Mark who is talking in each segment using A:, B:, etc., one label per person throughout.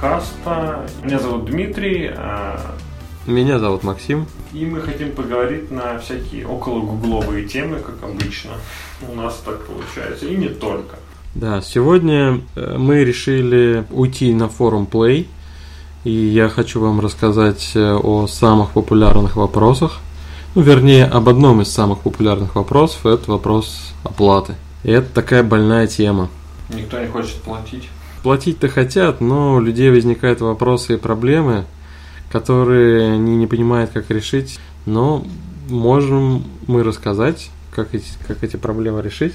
A: Helpcast. Меня зовут Дмитрий. а,
B: Меня зовут Максим.
A: И мы хотим поговорить на всякие около гугловые темы, как обычно. У нас так получается. И не только.
B: Да, сегодня э, мы решили уйти на форум Play, и я хочу вам рассказать э, о самых популярных вопросах. Ну, вернее, об одном из самых популярных вопросов, это вопрос оплаты. И это такая больная тема.
A: Никто не хочет платить.
B: Платить-то хотят, но у людей возникают вопросы и проблемы, которые они не понимают, как решить. Но можем мы рассказать, как эти, как эти проблемы решить.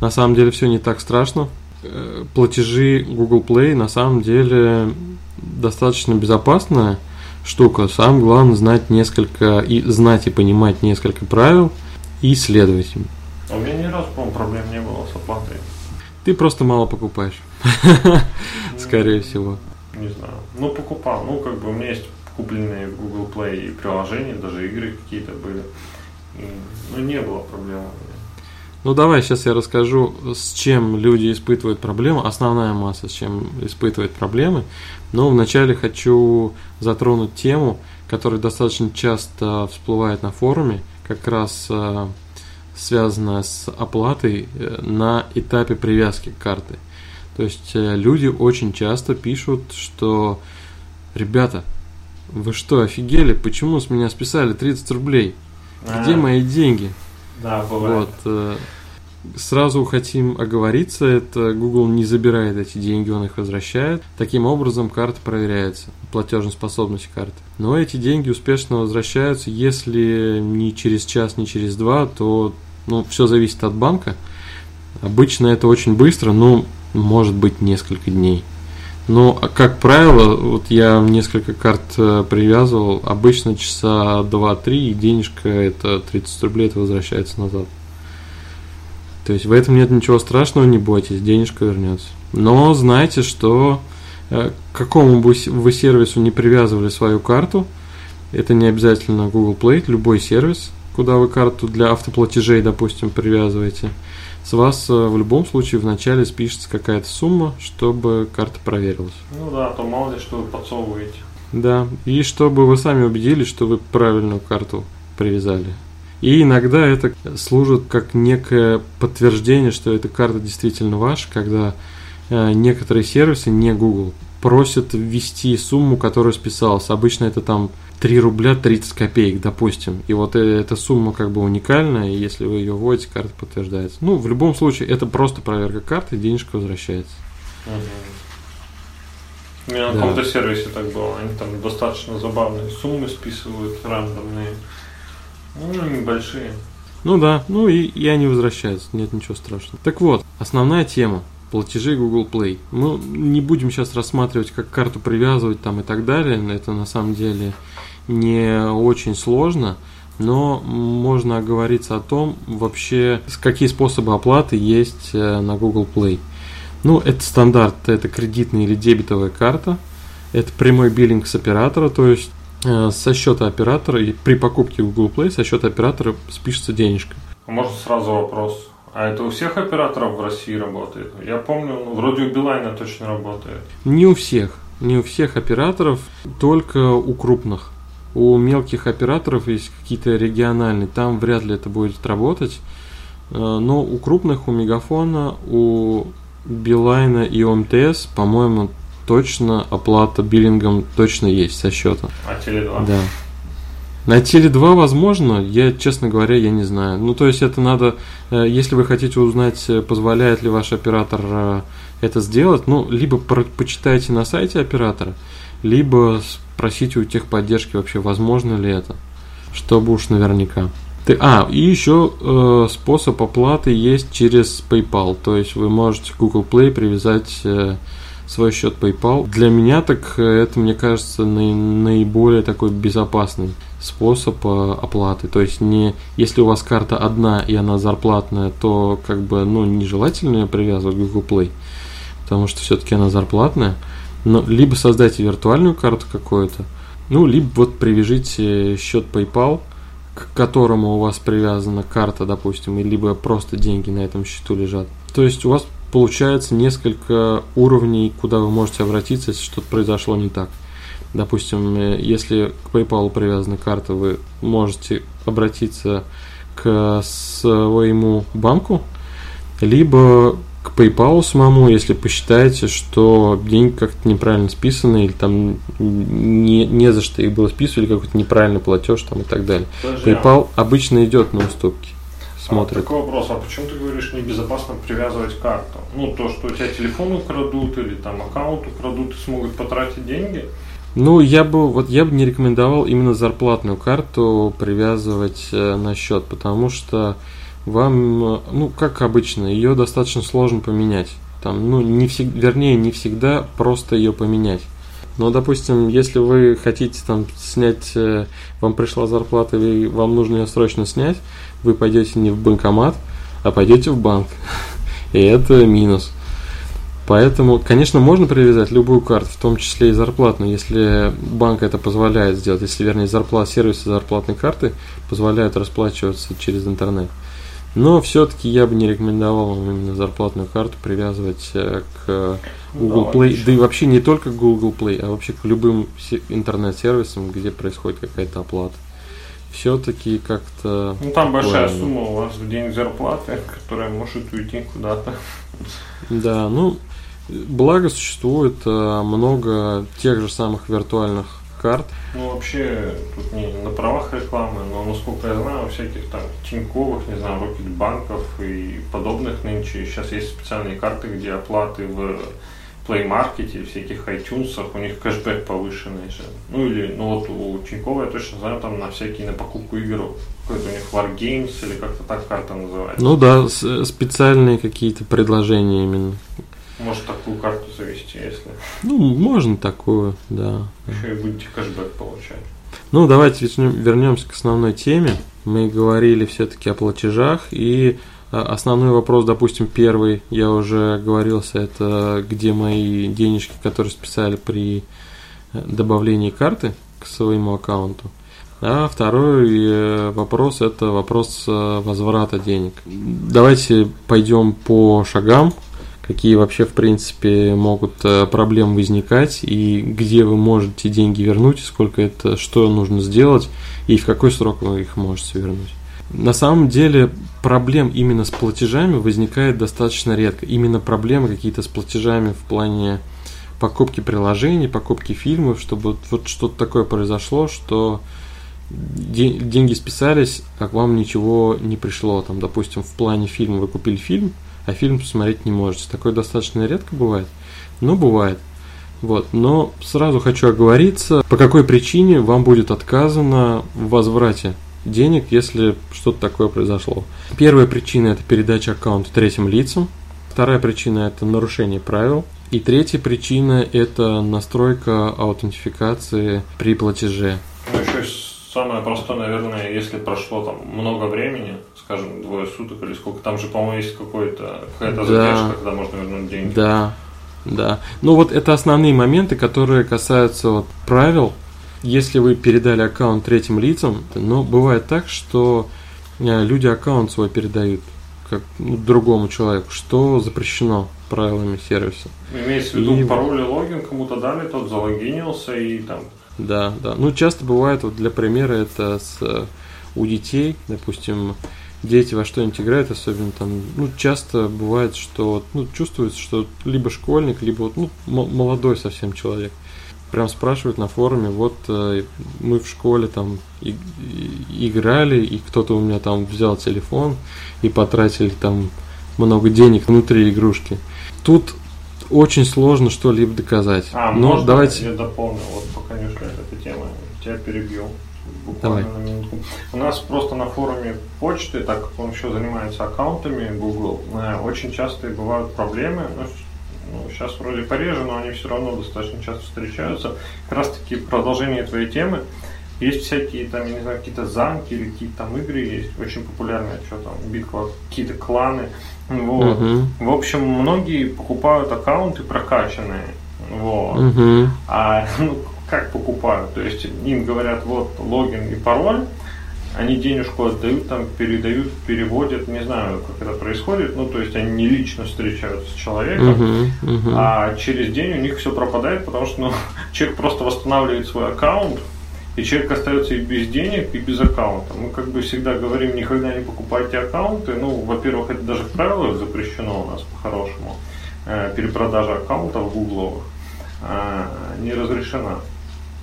B: На самом деле все не так страшно. Э, Платежи Google Play на самом деле достаточно безопасная штука. Самое главное знать несколько и знать и понимать несколько правил и следовать им.
A: А У меня ни разу, по-моему, проблем не было с оплатой.
B: Ты просто мало покупаешь, скорее всего.
A: Не знаю. Ну, покупал. Ну, как бы у меня есть купленные в Google Play и приложения, даже игры какие-то были. И, ну, не было проблем.
B: Ну давай, сейчас я расскажу, с чем люди испытывают проблемы, основная масса, с чем испытывает проблемы. Но вначале хочу затронуть тему, которая достаточно часто всплывает на форуме, как раз э, связанная с оплатой э, на этапе привязки карты. То есть э, люди очень часто пишут, что ребята, вы что, офигели? Почему с меня списали 30 рублей? Где
A: А,
B: мои деньги?
A: Да, бывает.
B: Вот. э, Сразу хотим оговориться, это Google не забирает эти деньги, он их возвращает. Таким образом, карта проверяется, платежеспособность карты. Но эти деньги успешно возвращаются, если не через час, не через два, то ну, все зависит от банка. Обычно это очень быстро, но может быть несколько дней. Но, как правило, вот я несколько карт э, привязывал, обычно часа 2-3, и денежка, это 30 рублей, это возвращается назад. То есть в этом нет ничего страшного, не бойтесь, денежка вернется. Но знайте, что э, к какому бы вы сервису не привязывали свою карту, это не обязательно Google Play, любой сервис, куда вы карту для автоплатежей, допустим, привязываете, с вас э, в любом случае вначале спишется какая-то сумма, чтобы карта проверилась.
A: Ну да, а то мало ли что вы подсовываете.
B: Да, и чтобы вы сами убедились, что вы правильную карту привязали. И иногда это служит как некое подтверждение, что эта карта действительно ваша, когда э, некоторые сервисы, не Google, просят ввести сумму, которая списалась. Обычно это там 3 рубля 30 копеек, допустим. И вот э, эта сумма как бы уникальная, и если вы ее вводите, карта подтверждается. Ну, в любом случае, это просто проверка карты, денежка возвращается.
A: У меня на
B: Да.
A: каком-то сервисе так было. Они там достаточно забавные суммы списывают, рандомные. Ну, небольшие.
B: Ну да, ну и, и они возвращаются, нет ничего страшного. Так вот, основная тема платежи Google Play. Мы не будем сейчас рассматривать, как карту привязывать там и так далее. Это на самом деле не очень сложно, но можно оговориться о том, вообще, какие способы оплаты есть э, на Google Play. Ну, это стандарт, это кредитная или дебетовая карта, это прямой биллинг с оператора, то есть э, со счета оператора и при покупке Google Play со счета оператора спишется денежка.
A: А Может сразу вопрос. А это у всех операторов в России работает? Я помню, ну, вроде у Билайна точно работает.
B: Не у всех, не у всех операторов, только у крупных. У мелких операторов есть какие-то региональные, там вряд ли это будет работать. Э, Но у крупных, у Мегафона, у Билайна и у МТС, по-моему, точно оплата биллингом точно есть со счета.
A: А Теле2?
B: Да. На Теле 2 возможно, я, честно говоря, я не знаю. Ну, то есть это надо, э, если вы хотите узнать, э, позволяет ли ваш оператор это сделать, ну, либо почитайте на сайте оператора, либо спросите у техподдержки вообще, возможно ли это, чтобы уж наверняка. Ты- а, и еще э, способ оплаты есть через PayPal, то есть вы можете Google Play привязать э, свой счет PayPal. Для меня так э, это, мне кажется, наи- наиболее такой безопасный способ э, оплаты. То есть не если у вас карта одна и она зарплатная, то как бы ну нежелательно ее привязывать к Google Play, потому что все-таки она зарплатная. Но либо создайте виртуальную карту какую-то, ну либо вот привяжите счет PayPal, к которому у вас привязана карта, допустим, и либо просто деньги на этом счету лежат. То есть у вас получается несколько уровней, куда вы можете обратиться, если что-то произошло не так. Допустим, э, если к PayPal привязана карта, вы можете обратиться к своему банку, либо к PayPal самому, если посчитаете, что деньги как-то неправильно списаны, или там не, не за что их было списывать, или какой-то неправильный платеж там и так далее. Подожди, PayPal а... обычно идет на уступки. Смотрит.
A: А, такой вопрос, а почему ты говоришь небезопасно привязывать карту? Ну, то, что у тебя телефон украдут или там аккаунт украдут и смогут потратить деньги?
B: Ну, я бы, вот я бы не рекомендовал именно зарплатную карту привязывать э, на счет, потому что вам, ну, как обычно, ее достаточно сложно поменять. Там, ну, не всег, вернее, не всегда просто ее поменять. Но, допустим, если вы хотите там снять, э, вам пришла зарплата, и вам нужно ее срочно снять, вы пойдете не в банкомат, а пойдете в банк. И это минус. Поэтому, конечно, можно привязать любую карту, в том числе и зарплатную, если банк это позволяет сделать, если, вернее, зарплат, сервисы зарплатной карты позволяют расплачиваться через интернет. Но все-таки я бы не рекомендовал вам именно зарплатную карту привязывать э, к Google ну, Play, да и вообще не только к Google Play, а вообще к любым интернет-сервисам, где происходит какая-то оплата. Все-таки как-то...
A: Ну там большая сумма у вас в день зарплаты, которая может уйти куда-то.
B: Да, ну, благо существует э, много тех же самых виртуальных карт.
A: Ну, вообще, тут не на правах рекламы, но, насколько я знаю, у всяких там Тиньковых, не знаю, Рокетбанков и подобных нынче сейчас есть специальные карты, где оплаты в Play Market, всяких iTunes, у них кэшбэк повышенный же. Ну или, ну вот у Тинькова я точно знаю, там на всякие, на покупку игр, какой-то у них Wargames или как-то так карта называется.
B: Ну да, специальные какие-то предложения именно.
A: Может такую карту завести, если.
B: Ну, можно такую, да.
A: Еще и будете кэшбэк получать.
B: Ну, давайте вернемся к основной теме. Мы говорили все-таки о платежах и а, основной вопрос, допустим, первый, я уже говорился, это где мои денежки, которые списали при э, добавлении карты к своему аккаунту. А второй э, вопрос это вопрос э, возврата денег. Давайте пойдем по шагам, какие вообще в принципе могут э, проблемы возникать и где вы можете деньги вернуть, сколько это, что нужно сделать и в какой срок вы их можете вернуть. На самом деле проблем именно с платежами возникает достаточно редко. Именно проблемы какие-то с платежами в плане покупки приложений, покупки фильмов, чтобы вот что-то такое произошло, что деньги списались, а к вам ничего не пришло. Там, допустим, в плане фильма вы купили фильм, а фильм посмотреть не можете. Такое достаточно редко бывает, но бывает. Вот. Но сразу хочу оговориться, по какой причине вам будет отказано в возврате денег, если что-то такое произошло. Первая причина – это передача аккаунта третьим лицам. Вторая причина – это нарушение правил. И третья причина – это настройка аутентификации при платеже.
A: Ну, еще самое простое, наверное, если прошло там много времени, скажем, двое суток или сколько, там же, по-моему, есть какой-то, какая-то да. задержка, когда можно вернуть деньги.
B: Да, да. Ну вот это основные моменты, которые касаются вот правил. Если вы передали аккаунт третьим лицам, но бывает так, что э, люди аккаунт свой передают как ну, другому человеку, что запрещено правилами сервиса.
A: Имеется в виду и... пароль и логин кому-то дали, тот залогинился и там.
B: Да, да. Ну часто бывает, вот для примера это с э, у детей, допустим, дети во что-нибудь играют, особенно там, ну, часто бывает, что, ну, чувствуется, что либо школьник, либо, вот, ну, молодой совсем человек. Прям спрашивают на форуме, вот э, мы в школе там и, и, играли, и кто-то у меня там взял телефон и потратили там много денег внутри игрушки. Тут очень сложно что-либо доказать.
A: А, Но можно давайте... я дополню, вот пока не ушли эта тема, тебя перебью буквально Давай. на минутку. У нас просто на форуме почты, так как он еще занимается аккаунтами Google, э, очень часто бывают проблемы. Ну, ну, сейчас вроде пореже, но они все равно достаточно часто встречаются. Как раз таки продолжение твоей темы. Есть всякие там, я не знаю, какие-то замки или какие-то там игры есть, очень популярные, что там, битва, какие-то кланы. Вот. Uh-huh. В общем, многие покупают аккаунты прокачанные. Вот. Uh-huh. А ну, как покупают. То есть им говорят, вот логин и пароль, они денежку отдают, там передают, переводят, не знаю, как это происходит, ну, то есть они не лично встречаются с человеком, uh-huh, uh-huh. а через день у них все пропадает, потому что ну, человек просто восстанавливает свой аккаунт, и человек остается и без денег, и без аккаунта. Мы как бы всегда говорим, никогда не покупайте аккаунты. Ну, во-первых, это даже в правилах запрещено у нас по-хорошему. Э, перепродажа аккаунтов гугловых э, не разрешена.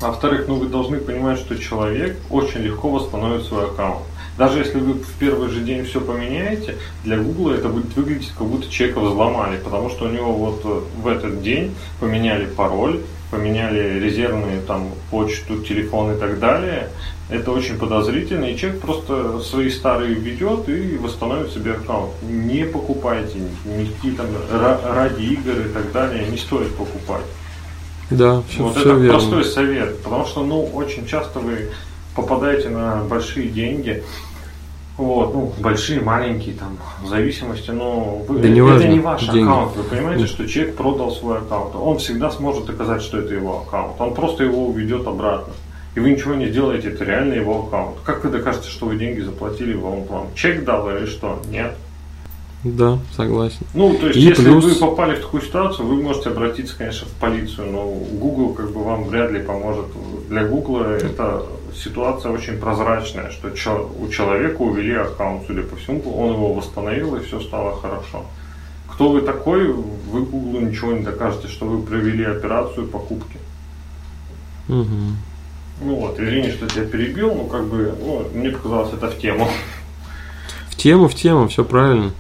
A: Во-вторых, ну вы должны понимать, что человек очень легко восстановит свой аккаунт. Даже если вы в первый же день все поменяете, для Google это будет выглядеть, как будто человека взломали, потому что у него вот э, в этот день поменяли пароль, поменяли резервные там почту, телефон и так далее. Это очень подозрительно, и человек просто свои старые ведет и восстановит себе аккаунт. Не покупайте никакие там ради игр и так далее, не стоит покупать.
B: Да, все,
A: вот
B: все
A: это
B: верно.
A: простой совет, потому что, ну, очень часто вы попадаете на большие деньги, вот, ну, большие, маленькие, там, в зависимости, но вы,
B: да не
A: это
B: важно,
A: не ваш
B: деньги.
A: аккаунт. Вы понимаете, что человек продал свой аккаунт. Он всегда сможет доказать, что это его аккаунт. Он просто его уведет обратно. И вы ничего не сделаете, это реально его аккаунт. Как вы докажете, что вы деньги заплатили, он вам чек дал или что? Нет.
B: Да, согласен.
A: Ну, то есть,
B: И
A: если
B: плюс-
A: вы попали в такую ситуацию, вы можете обратиться, конечно, в полицию, но Google как бы вам вряд ли поможет. Для Google эта ситуация очень прозрачная, что у человека увели аккаунт, судя по всему, он его восстановил и все стало хорошо. Кто вы такой, вы Google ничего не докажете, что вы провели операцию покупки.
B: Мгм.
A: Ну вот, извини, что тебя перебил, но как бы, ну, мне показалось это в тему.
B: В тему, в тему, все правильно.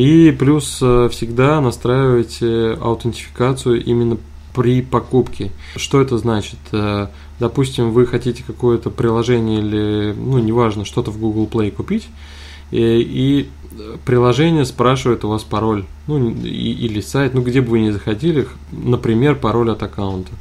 B: И плюс э, всегда настраивайте аутентификацию именно при покупке. Что это значит? Э, Допустим, вы хотите какое-то приложение или, ну, неважно, что-то в Google Play купить, и, и приложение спрашивает у вас пароль, ну, и- или сайт, ну, где бы вы ни заходили, например, пароль от аккаунта.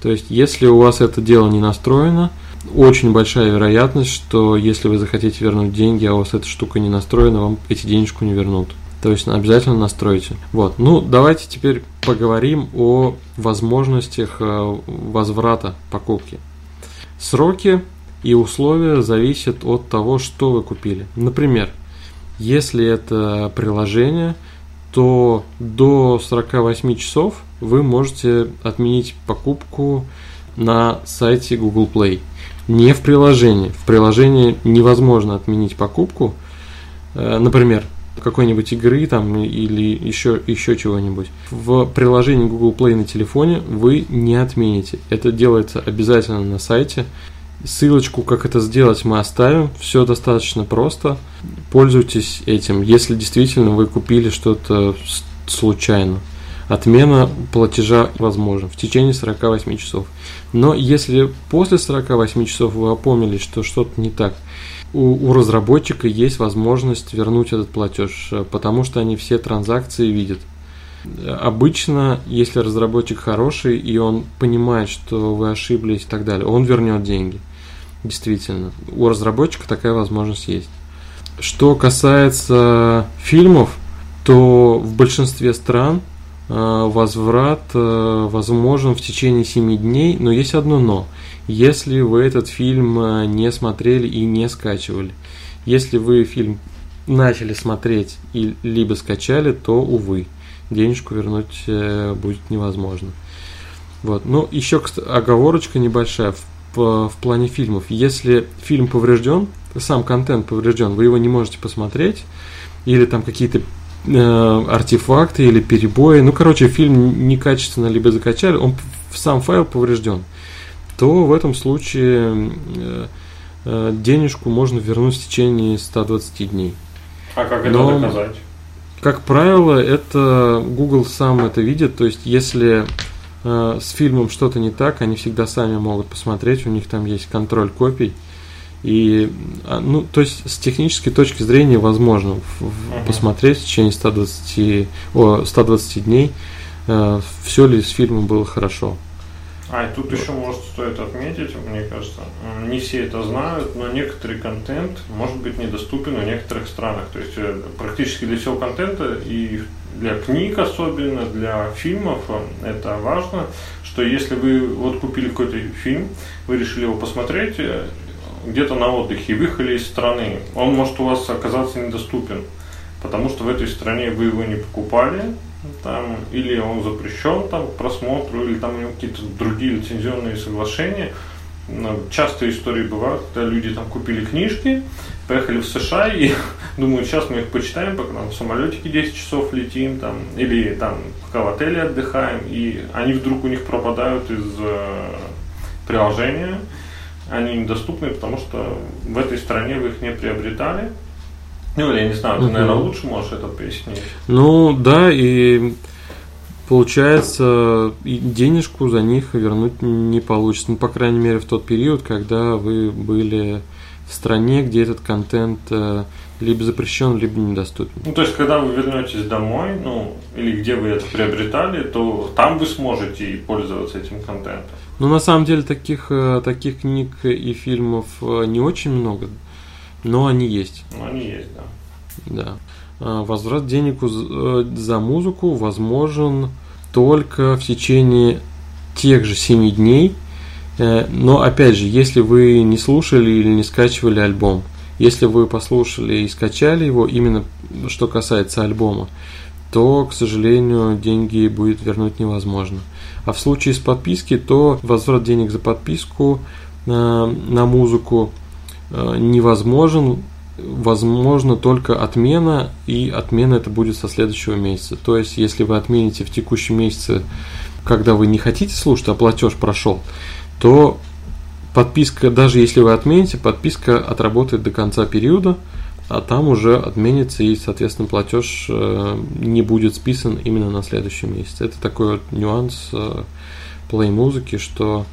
B: То есть, если у вас это дело не настроено, очень большая вероятность, что если вы захотите вернуть деньги, а у вас эта штука не настроена, вам эти денежку не вернут. То есть обязательно настройте. Вот. Ну, давайте теперь поговорим о возможностях э, возврата покупки. Сроки и условия зависят от того, что вы купили. Например, если это приложение, то до 48 часов вы можете отменить покупку на сайте Google Play. Не в приложении. В приложении невозможно отменить покупку. Э, Например, какой-нибудь игры там или еще, еще чего-нибудь. В приложении Google Play на телефоне вы не отмените. Это делается обязательно на сайте. Ссылочку, как это сделать, мы оставим. Все достаточно просто. Пользуйтесь этим, если действительно вы купили что-то случайно. Отмена платежа возможна в течение 48 часов. Но если после 48 часов вы опомнились, что что-то не так, у, у разработчика есть возможность вернуть этот платеж, э, потому что они все транзакции видят. Обычно, если разработчик хороший и он понимает, что вы ошиблись и так далее, он вернет деньги. Действительно, у разработчика такая возможность есть. Что касается фильмов, то в большинстве стран возврат э, возможен в течение 7 дней, но есть одно но. Если вы этот фильм э, не смотрели и не скачивали. Если вы фильм начали смотреть и либо скачали, то, увы, денежку вернуть э, будет невозможно. Вот. Ну, еще оговорочка небольшая в, в плане фильмов. Если фильм поврежден, сам контент поврежден, вы его не можете посмотреть, или там какие-то э, артефакты или перебои, ну, короче, фильм некачественно либо закачали, он сам файл поврежден, то в этом случае э, э, денежку можно вернуть в течение 120 дней.
A: А как это
B: Но-
A: доказать?
B: Как правило, это Google сам это видит, то есть если э, с фильмом что-то не так, они всегда сами могут посмотреть, у них там есть контроль копий. И, а, ну, то есть с технической точки зрения возможно
A: Мгм.
B: посмотреть в течение 120, о, 120 дней, все ли с фильмом было хорошо.
A: А, и тут еще, может, стоит отметить, мне кажется, не все это знают, но некоторый контент может быть недоступен в некоторых странах. То есть э, практически для всего контента и для книг особенно, для фильмов э, это важно, что если вы вот купили какой-то фильм, вы решили его посмотреть, э, где-то на отдыхе и выехали из страны, он может у вас оказаться недоступен, потому что в этой стране вы его не покупали, там, или он запрещен там, к просмотру, или там у него какие-то другие лицензионные соглашения. Часто истории бывают, когда люди там купили книжки, поехали в США и думают, сейчас мы их почитаем, пока там в самолетике 10 часов летим, там, или там пока в отеле отдыхаем, и они вдруг у них пропадают из э, приложения, они недоступны, потому что в этой стране вы их не приобретали. Ну, я не знаю, ты, наверное, лучше можешь это пояснить.
B: Ну, да, и получается, и денежку за них вернуть не получится. Ну, по крайней мере, в тот период, когда вы были в стране, где этот контент э, либо запрещен, либо недоступен.
A: Ну, то есть, когда вы вернетесь домой, ну, или где вы это приобретали, то там вы сможете пользоваться этим контентом.
B: Ну, на самом деле, таких, э, таких книг и фильмов э, не очень много, но они есть.
A: Ну, они есть, да.
B: Да. А, возврат денег за музыку возможен только в течение тех же 7 дней, Э, но опять же, если вы не слушали или не скачивали альбом, если вы послушали и скачали его, именно что касается альбома, то, к сожалению, деньги будет вернуть невозможно. А в случае с подписки, то возврат денег за подписку на, э, на музыку э, невозможен, возможно только отмена, и отмена это будет со следующего месяца. То есть, если вы отмените в текущем месяце, когда вы не хотите слушать, а платеж прошел, то подписка, даже если вы отмените, подписка отработает до конца периода, а там уже отменится и, соответственно, платеж э, не будет списан именно на следующий месяц. Это такой вот нюанс э, плей музыки, что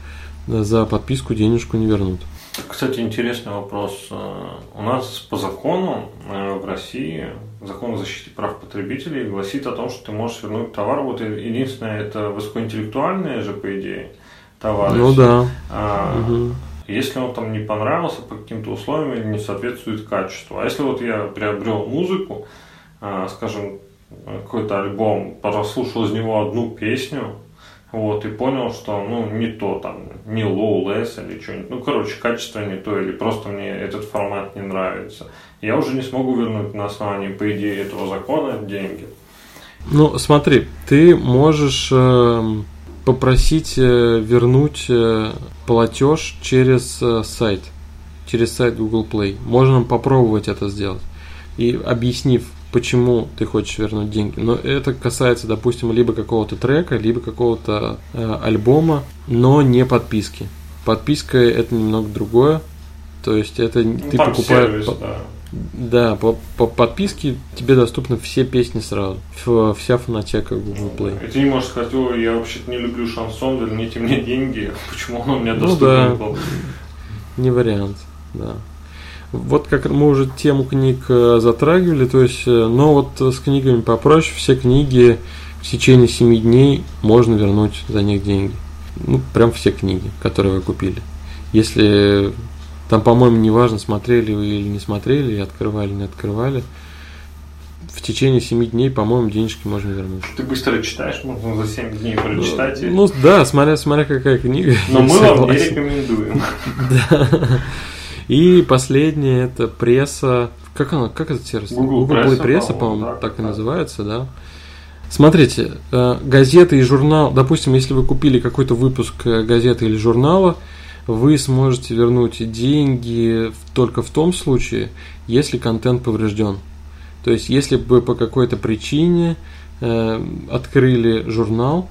B: за подписку денежку не вернут.
A: Кстати, интересный вопрос. Э, у нас по закону в России закон о защите прав потребителей гласит о том, что ты можешь вернуть товар. Вот единственное, это высокоинтеллектуальное же, по идее товарищ.
B: Ну да.
A: А, угу. Если он там не понравился по каким-то условиям или не соответствует качеству. А если вот я приобрел музыку, а, скажем, какой-то альбом, прослушал из него одну песню, вот, и понял, что, ну, не то там, не low, less или что-нибудь, ну, короче, качество не то, или просто мне этот формат не нравится, я уже не смогу вернуть на основании, по идее, этого закона деньги.
B: Ну, смотри, ты можешь э, попросить э, вернуть э, платеж через э, сайт, через сайт Google Play. Можно попробовать это сделать. И объяснив, почему ты хочешь вернуть деньги. Но это касается, допустим, либо какого-то трека, либо какого-то э, альбома, но не подписки. Подписка это немного другое. То есть это ну, ты покупаешь. Да. Да, по, по подписке тебе доступны все песни сразу. Вся фонотека Google Play.
A: И ты не можешь сказать, ой, я вообще-то не люблю шансон, верните мне деньги. Почему он у меня доступен ну, да,
B: Не вариант, да. Вот как мы уже тему книг э, затрагивали, то есть, э, но вот с книгами попроще, все книги в течение 7 дней можно вернуть за них деньги. Ну, прям все книги, которые вы купили. Если там, по-моему, неважно, смотрели вы или не смотрели, открывали, не открывали. В течение 7 дней, по-моему, денежки можно вернуть.
A: Ты быстро читаешь, можно за 7 дней прочитать.
B: Ну, ну да, смотря, смотря какая книга.
A: Но мы согласен. вам не рекомендуем.
B: Да. И последнее это пресса. Как она, как это сервис?
A: Google, Google пресса,
B: пресса по-моему, да, так и называется, да. Смотрите, э, газеты и журнал, допустим, если вы купили какой-то выпуск э, газеты или журнала, вы сможете вернуть деньги только в том случае, если контент поврежден. То есть, если бы по какой-то причине э, открыли журнал,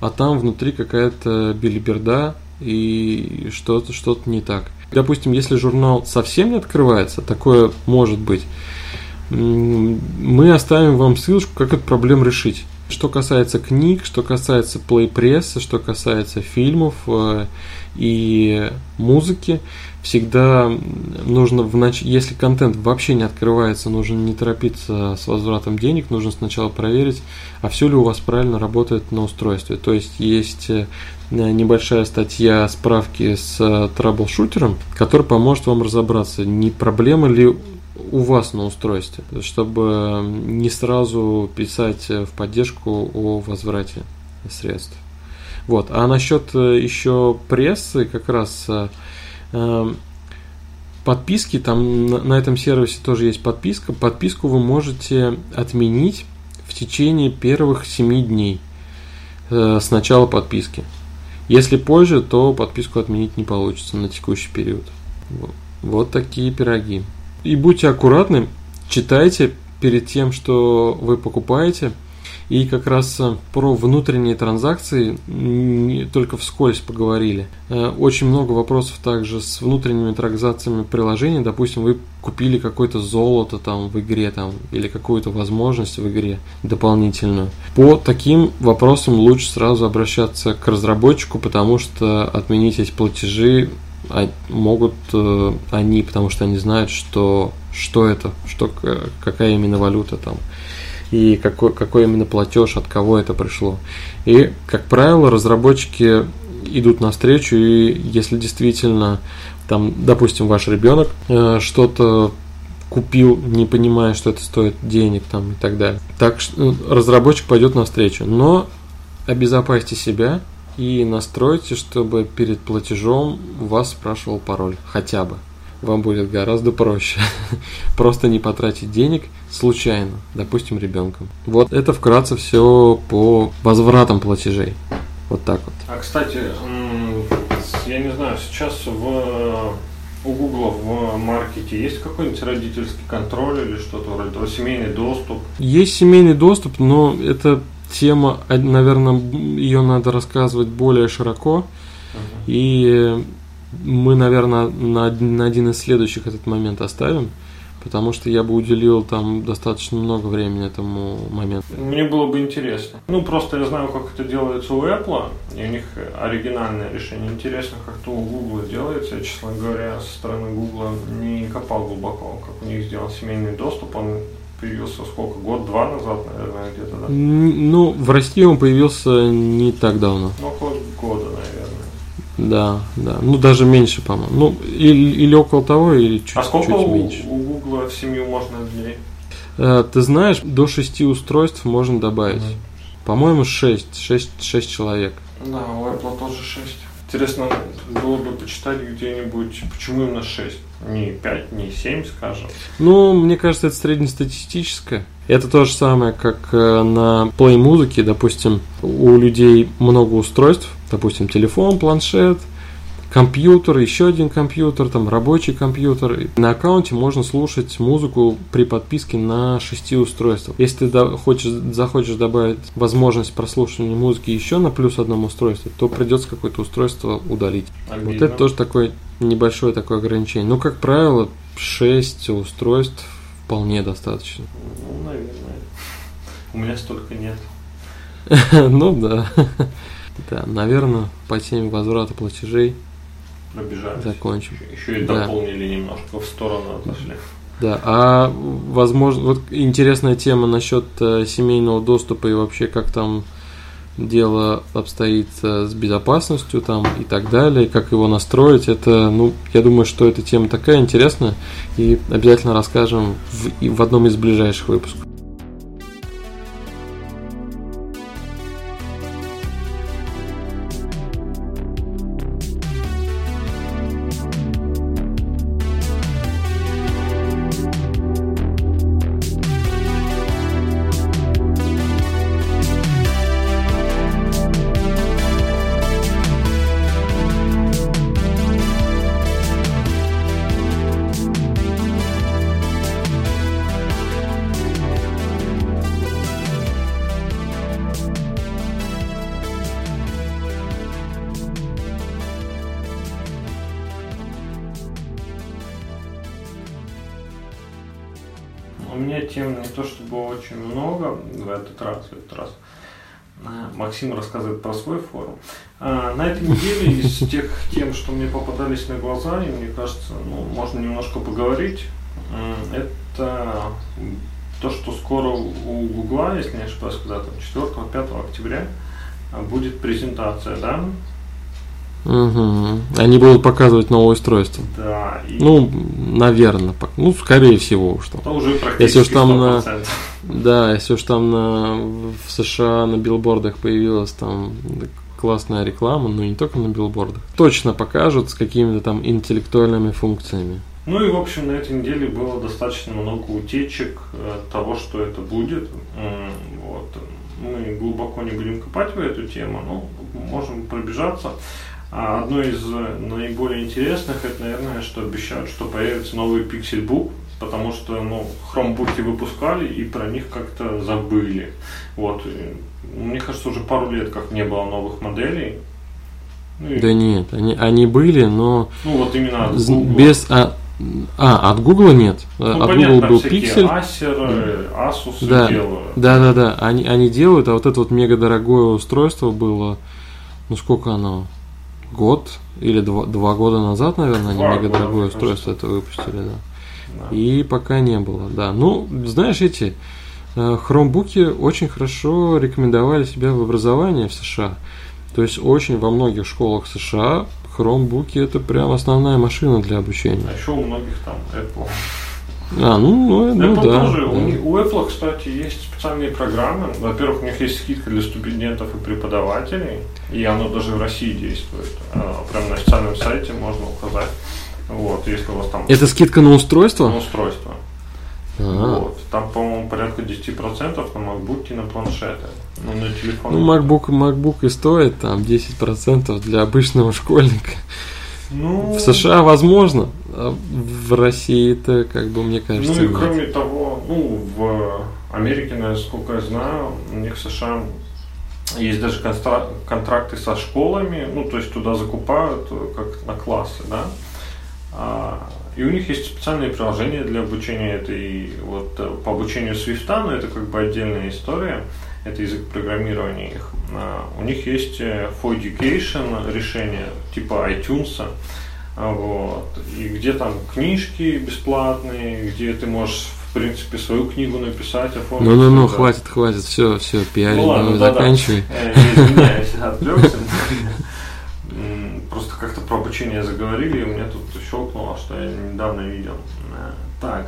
B: а там внутри какая-то билиберда и что-то что не так. Допустим, если журнал совсем не открывается, такое может быть, мы оставим вам ссылочку, как эту проблему решить. Что касается книг, что касается плей-прессы, что касается фильмов э, и музыки, всегда нужно, в если контент вообще не открывается, нужно не торопиться с возвратом денег, нужно сначала проверить, а все ли у вас правильно работает на устройстве. То есть есть э, небольшая статья справки с э, траблшутером, который поможет вам разобраться, не проблема ли у вас на устройстве, чтобы не сразу писать в поддержку о возврате средств. Вот. А насчет э, еще прессы, как раз э, эм, подписки, там на, этом сервисе тоже есть подписка. Подписку вы можете отменить в течение первых 7 дней э, с начала подписки. Если позже, то подписку отменить не получится на текущий период. Вот такие пироги. И будьте аккуратны, читайте перед тем, что вы покупаете – и как раз э, про внутренние транзакции только вскользь поговорили. Э, очень много вопросов также с внутренними транзакциями приложения. Допустим, вы купили какое-то золото там в игре там, или какую-то возможность в игре дополнительную. По таким вопросам лучше сразу обращаться к разработчику, потому что отменить эти платежи могут э, они, потому что они знают, что, что это, что, какая именно валюта там и какой, какой именно платеж, от кого это пришло. И, как правило, разработчики идут навстречу, и если действительно, там, допустим, ваш ребенок э, что-то купил, не понимая, что это стоит денег там и так далее. Так ну, разработчик пойдет навстречу. Но обезопасьте себя и настройте, чтобы перед платежом вас спрашивал пароль. Хотя бы вам будет гораздо проще. Просто не потратить денег случайно, допустим, ребенком. Вот это вкратце все по возвратам платежей. Вот так вот.
A: А кстати, я не знаю, сейчас в у Google в маркете есть какой-нибудь родительский контроль или что-то вроде того, семейный доступ?
B: Есть семейный доступ, но это тема, наверное, ее надо рассказывать более широко. Uh-huh. И мы, наверное, на, на один из следующих этот момент оставим, потому что я бы уделил там достаточно много времени этому моменту.
A: Мне было бы интересно. Ну, просто я знаю, как это делается у Apple, и у них оригинальное решение. Интересно, как это у Google делается. Я, честно говоря, со стороны Google не копал глубоко, как у них сделал семейный доступ. Он появился сколько? Год-два назад, наверное, где-то, да?
B: Ну, в России он появился не так давно.
A: Ну, около года, наверное.
B: Да, да. Ну, даже меньше, по-моему. Ну, или, или около того, или чуть,
A: а сколько
B: чуть
A: у,
B: меньше.
A: у Google в семью можно дней?
B: Э, ты знаешь, до шести устройств можно добавить. Угу. По-моему, шесть, шесть, шесть человек.
A: Да, у Apple тоже шесть. Интересно было бы почитать где-нибудь, почему именно 6, не 5, не 7, скажем.
B: Ну, мне кажется, это среднестатистическое. Это то же самое, как э, на Play музыке, допустим, у людей много устройств, допустим, телефон, планшет, компьютер, еще один компьютер, там рабочий компьютер. На аккаунте можно слушать музыку при подписке на шести устройствах. Если ты хочешь, захочешь добавить возможность прослушивания музыки еще на плюс одном устройстве, то придется какое-то устройство удалить. Обидно. Вот это тоже такое небольшое такое ограничение. Но, как правило, 6 устройств вполне достаточно.
A: Ну, наверное. У меня столько нет.
B: Ну да. Да, наверное, по теме возврата платежей
A: пробежались.
B: Закончим.
A: Еще и дополнили немножко в сторону отошли.
B: Да, а возможно, вот интересная тема насчет э, семейного доступа и вообще как там дело обстоит э, с безопасностью там и так далее, как его настроить, это, ну, я думаю, что эта тема такая интересная и обязательно расскажем в, в одном из ближайших выпусков.
A: На глаза, и мне кажется, ну, можно немножко поговорить, это то, что скоро у Гугла, если не ошибаюсь, когда там 4-5 октября а, будет презентация, да,
B: Угу. Они будут показывать новое устройство.
A: Да.
B: И... Ну, наверное, ну, скорее всего уж там.
A: Это уже
B: если уж там 100%. на, да, если уж там на, в США на билбордах появилась там классная реклама, но не только на билбордах, точно покажут с какими-то там интеллектуальными функциями.
A: Ну и, в общем, на этой неделе было достаточно много утечек э, того, что это будет. Вот. Мы глубоко не будем копать в эту тему, но можем пробежаться. А одно из наиболее интересных, это, наверное, что обещают, что появится новый Pixelbook, потому что ну, хромбуки выпускали и про них как-то забыли. Вот. И, мне кажется, уже пару лет как не было новых моделей.
B: Ну, и... Да нет, они, они были, но
A: ну, вот именно
B: без а, а, от Google нет.
A: Ну, от понятно, Google был Pixel. Acer, Asus
B: да,
A: делают.
B: Да, да, да. Они, они делают, а вот это вот мега дорогое устройство было, ну сколько оно? Год или два, два года назад, наверное, они мега дорогое устройство это выпустили, да. Да. И пока не было, да. Ну, знаешь, эти э, хромбуки очень хорошо рекомендовали себя в образовании в США. То есть очень во многих школах США хромбуки это прям основная машина для обучения.
A: А еще у многих там Apple.
B: А, ну, ну, ну
A: Apple
B: да.
A: Тоже,
B: да.
A: У, у Apple, кстати, есть специальные программы. Во-первых, у них есть скидка для студентов и преподавателей, и оно даже в России действует. А, прям на официальном сайте можно указать. Вот, если у вас там...
B: Это скидка на устройство?
A: На устройство. А-а-а. Вот. Там, по-моему, порядка 10% на MacBook и на планшеты. Ну, на телефон.
B: Ну, MacBook, MacBook и стоит там 10% для обычного школьника. Ну, в США возможно, а в России это, как бы, мне кажется,
A: Ну и
B: нет.
A: кроме того, ну, в Америке, насколько я знаю, у них в США есть даже контракты со школами, ну, то есть туда закупают как на классы, да, а, и у них есть специальные приложения для обучения этой, вот, по обучению Swift, но это как бы отдельная история это язык программирования их. А, у них есть э, for education решение типа iTunes, а, вот, и где там книжки бесплатные, где ты можешь в принципе свою книгу написать, оформить.
B: Ну, ну, ну, хватит, хватит, все, все, пиарить, ну, ладно, да, заканчивай.
A: Да. Э, извиняюсь, отвлекся. Как-то про обучение заговорили, и меня тут щелкнуло, что я недавно видел. Э, так,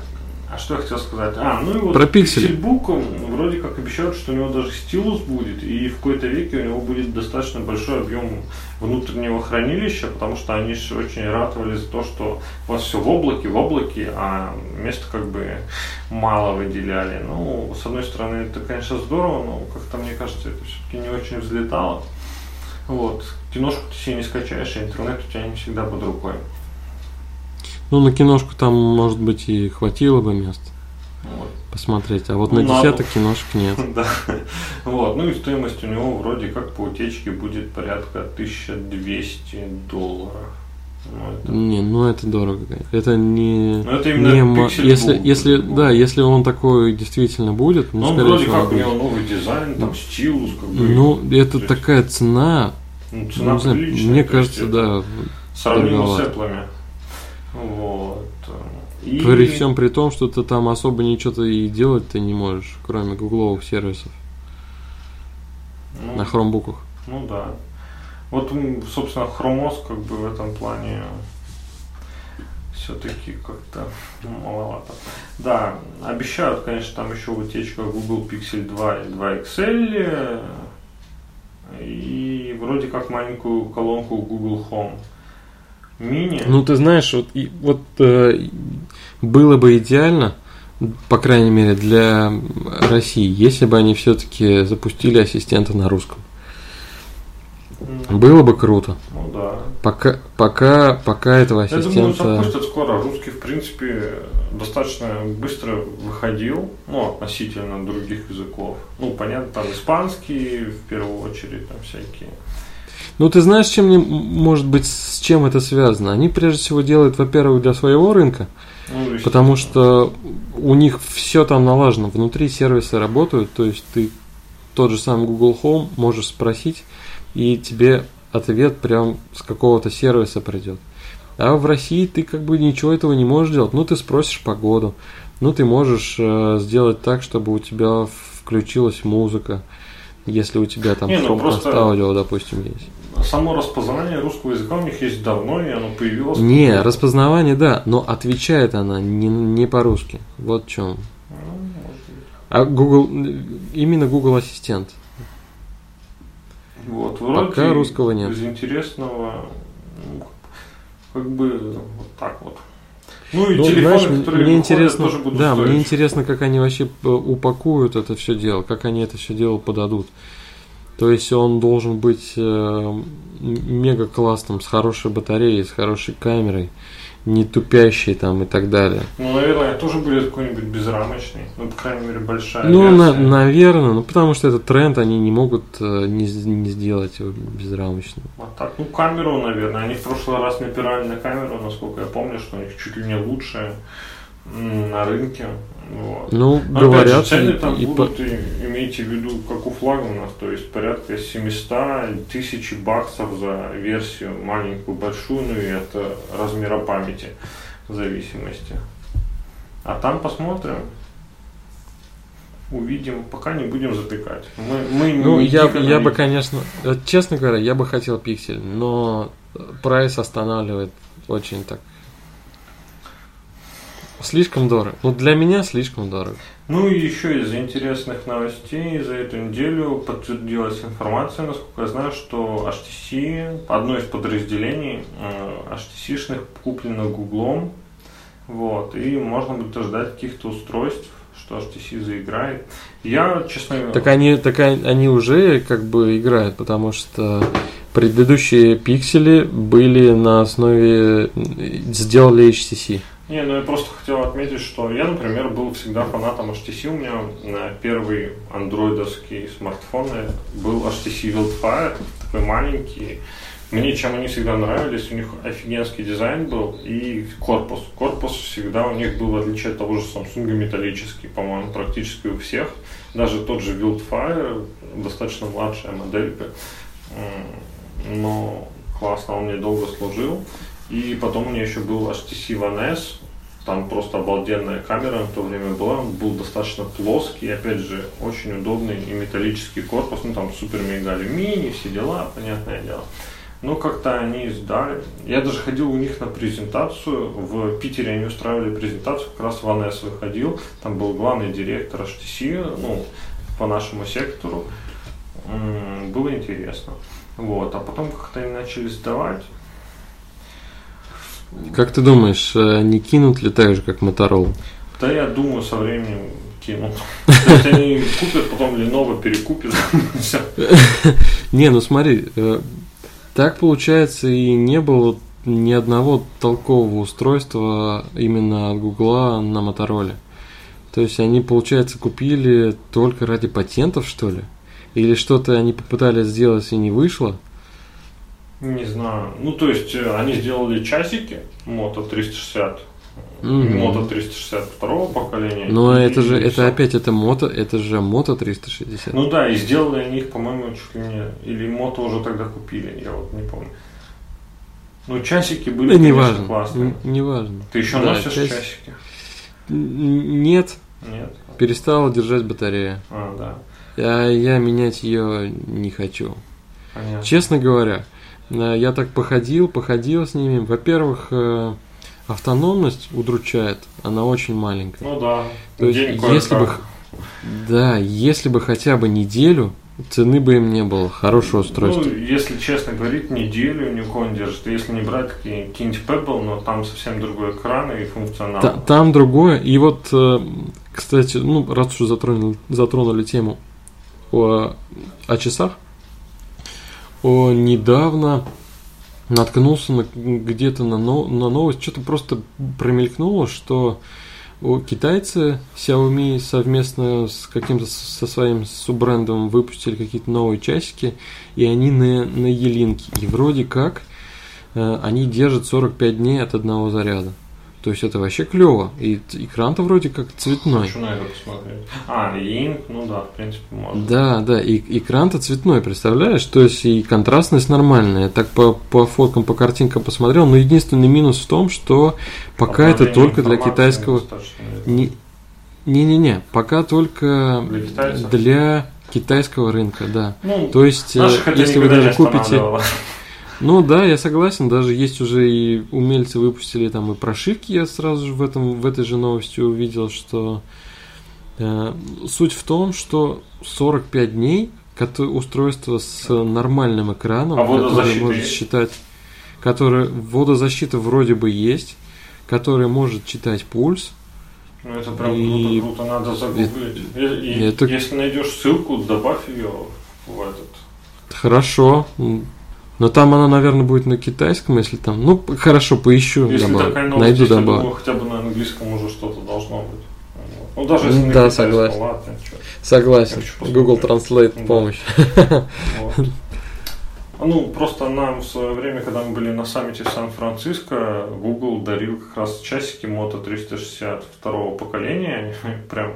A: а что я хотел сказать? А, ну и вот
B: Про пиксель.
A: Pixelbook вроде как обещают, что у него даже стилус будет, и в какой-то веке у него будет достаточно большой объем внутреннего хранилища, потому что они же очень ратовали за то, что у вас все в облаке, в облаке, а место как бы мало выделяли. Ну, с одной стороны, это, конечно, здорово, но как-то, мне кажется, это все-таки не очень взлетало. Вот. Киношку ты себе не скачаешь, а интернет у тебя не всегда под рукой.
B: Ну, на киношку там, может быть, и хватило бы места
A: вот.
B: посмотреть. А вот ну, на десяток киношек нет.
A: Да. Вот. Ну и стоимость у него вроде как по утечке будет порядка 1200 долларов.
B: Ну, это... Не, ну это дорого. Это не.
A: Но это именно
B: не если, если, да, если он такой действительно будет,
A: ну, ну вроде как у него новый дизайн, там стилус, как бы.
B: Ну, это такая цена.
A: Ну, цена ну, знаю,
B: Мне кажется, да.
A: Сравнимо с Apple. Вот.
B: И... При всем при том, что ты там особо ничего-то и делать ты не можешь, кроме гугловых сервисов. Ну, на хромбуках.
A: Ну да. Вот, собственно, хромос как бы в этом плане все-таки как-то маловато. Да, обещают, конечно, там еще утечка Google Pixel 2 и 2 XL и вроде как маленькую колонку Google Home. Мини.
B: Ну, ты знаешь, вот, и, вот э, было бы идеально, по крайней мере, для России, если бы они все-таки запустили ассистента на русском. Было бы круто.
A: Да.
B: Пока, пока, пока этого ассистента... Я
A: думаю, запустят скоро. Русский, в принципе, достаточно быстро выходил, ну, относительно других языков. Ну, понятно, там испанский, в первую очередь, там всякие.
B: Ну, ты знаешь, чем мне, может быть, с чем это связано? Они прежде всего делают, во-первых, для своего рынка, ну, потому что у них все там налажено, внутри сервисы работают, то есть ты тот же самый Google Home можешь спросить, и тебе ответ прям с какого-то сервиса придет. А в России ты как бы ничего этого не можешь делать. Ну, ты спросишь погоду, ну, ты можешь э, сделать так, чтобы у тебя включилась музыка, если у тебя там
A: не, ну, просто...
B: аудио, допустим, есть
A: само распознавание русского языка у них есть давно, и оно появилось.
B: Не, распознавание, да, но отвечает она не, не по-русски. Вот в чем. Ну, а Google, именно Google Ассистент.
A: Вот, вроде
B: Пока русского нет.
A: Из интересного, ну, как бы вот так вот. Ну и
B: Ну,
A: телефоны,
B: знаешь,
A: которые
B: мне
A: выходят,
B: интересно,
A: тоже будут
B: да,
A: стоить.
B: мне интересно, как они вообще э, упакуют это все дело, как они это все дело подадут. То есть он должен быть э, мега классным, с хорошей батареей, с хорошей камерой, не тупящий там и так далее.
A: Ну, наверное, тоже будет какой-нибудь безрамочный. Ну, по крайней мере, большая
B: Ну, на- наверное, ну потому что это тренд, они не могут э, не, не сделать его безрамочным.
A: А так, ну, камеру, наверное. Они в прошлый раз напирали на камеру, насколько я помню, что у них чуть ли не лучшая на рынке. Вот.
B: Ну,
A: Но,
B: говорят,
A: опять же, цены там
B: и
A: будут, и- имейте в виду, как у флагманов, то есть порядка 700 тысяч баксов за версию маленькую, большую, ну и это размера памяти в зависимости. А там посмотрим. Увидим, пока не будем запекать. Мы, мы
B: Ну,
A: не
B: я, я бы, конечно, э, честно говоря, я бы хотел пиксель, но прайс останавливает очень так. Слишком дорого. Ну, для меня слишком дорого.
A: Ну и еще из интересных новостей за эту неделю подтвердилась информация, насколько я знаю, что HTC, одно из подразделений э, HTC-шных куплено Гуглом, вот, и можно будет ждать каких-то устройств, что HTC заиграет. Я, честно,
B: Так они, так они уже как бы играют, потому что предыдущие пиксели были на основе сделали HTC.
A: Не, ну я просто хотел отметить, что я, например, был всегда фанатом HTC. У меня на первый андроидовский смартфон был HTC Wildfire, такой маленький. Мне чем они всегда нравились, у них офигенский дизайн был и корпус. Корпус всегда у них был, в отличие от того же Samsung, металлический, по-моему, практически у всех. Даже тот же Wildfire, достаточно младшая моделька, но классно, он мне долго служил. И потом у меня еще был HTC One S, там просто обалденная камера в то время была, был достаточно плоский, опять же, очень удобный и металлический корпус, ну там супер мега алюминий, все дела, понятное дело. Но как-то они сдали. Я даже ходил у них на презентацию. В Питере они устраивали презентацию, как раз One S выходил. Там был главный директор HTC, ну, по нашему сектору. Было интересно. Вот. А потом как-то они начали сдавать.
B: Как ты думаешь, э, не кинут ли так же, как Motorola?
A: Да я думаю, со временем кинут. Они купят, потом Lenovo перекупит. Всё.
B: Не, ну смотри, э, так получается и не было ни одного толкового устройства именно от Гугла на Мотороле. То есть они, получается, купили только ради патентов, что ли? Или что-то они попытались сделать и не вышло?
A: Не знаю. Ну, то есть э, они сделали часики Moto 360,
B: Мгм.
A: Moto 362 поколения.
B: Но это же, это опять, это мото, это же мото 360.
A: Ну да, и сделали они их, по-моему, чуть ли не... Или Moto уже тогда купили, я вот не помню. Ну, часики были,
B: да не
A: конечно,
B: важно,
A: классные.
B: не важно.
A: Ты еще
B: Да,
A: носишь
B: час-
A: часики?
B: Нет,
A: Нет.
B: перестала держать батарея.
A: А, да.
B: А я менять ее не хочу.
A: Понятно.
B: Честно говоря, я так походил, походил с ними. Во-первых, э, автономность удручает, она очень маленькая.
A: Ну да.
B: То есть,
A: День
B: если бы, да, если бы хотя бы неделю, цены бы им не было, хорошее устройство.
A: Ну, если честно говорить, неделю ни у кого не держит. Если не брать какие- какие-нибудь Pebble, но там совсем другой экран и функционал.
B: Та- там другое. И вот, э, кстати, ну, раз уж затронули, затронули тему о, о часах, о, недавно наткнулся на, где-то на, но- на новость, что-то просто промелькнуло, что китайцы Xiaomi совместно с каким-то со своим суббрендом выпустили какие-то новые часики, и они на, на елинке. И вроде как э, они держат 45 дней от одного заряда. То есть это вообще клево. И экран-то вроде как цветной.
A: Хочу на это посмотреть. А, Link, ну да, в принципе, можно.
B: Да, да, и экран-то цветной, представляешь? То есть и контрастность нормальная. Я так по, по фоткам, по картинкам посмотрел, но единственный минус в том, что пока это только для китайского...
A: недостаточно.
B: Не- Не-не-не, пока только
A: Для китайцев?
B: для китайского рынка, да.
A: Ну,
B: То есть, э, если вы
A: не
B: даже купите... Ну да, я согласен, даже есть уже и умельцы выпустили там и прошивки, я сразу же в, этом, в этой же новости увидел, что э, суть в том, что 45 дней устройство с нормальным экраном,
A: А
B: которое может считать, которое водозащита вроде бы есть, который может читать пульс.
A: Ну это прям и... круто, круто, надо загуглить. И, и, это... Если найдешь ссылку, добавь ее в этот.
B: Хорошо. Но там она, наверное, будет на китайском, если там. Ну, хорошо, поищу.
A: Если добавлю. такая новость, Найду добавлю. Хотя бы на английском уже что-то должно быть. Ну, даже если
B: не да, согласен. Ладно, согласен. Google Translate да. помощь.
A: Вот. Ну, просто нам в свое время, когда мы были на саммите в Сан-Франциско, Google дарил как раз часики Moto 362 поколения. Прям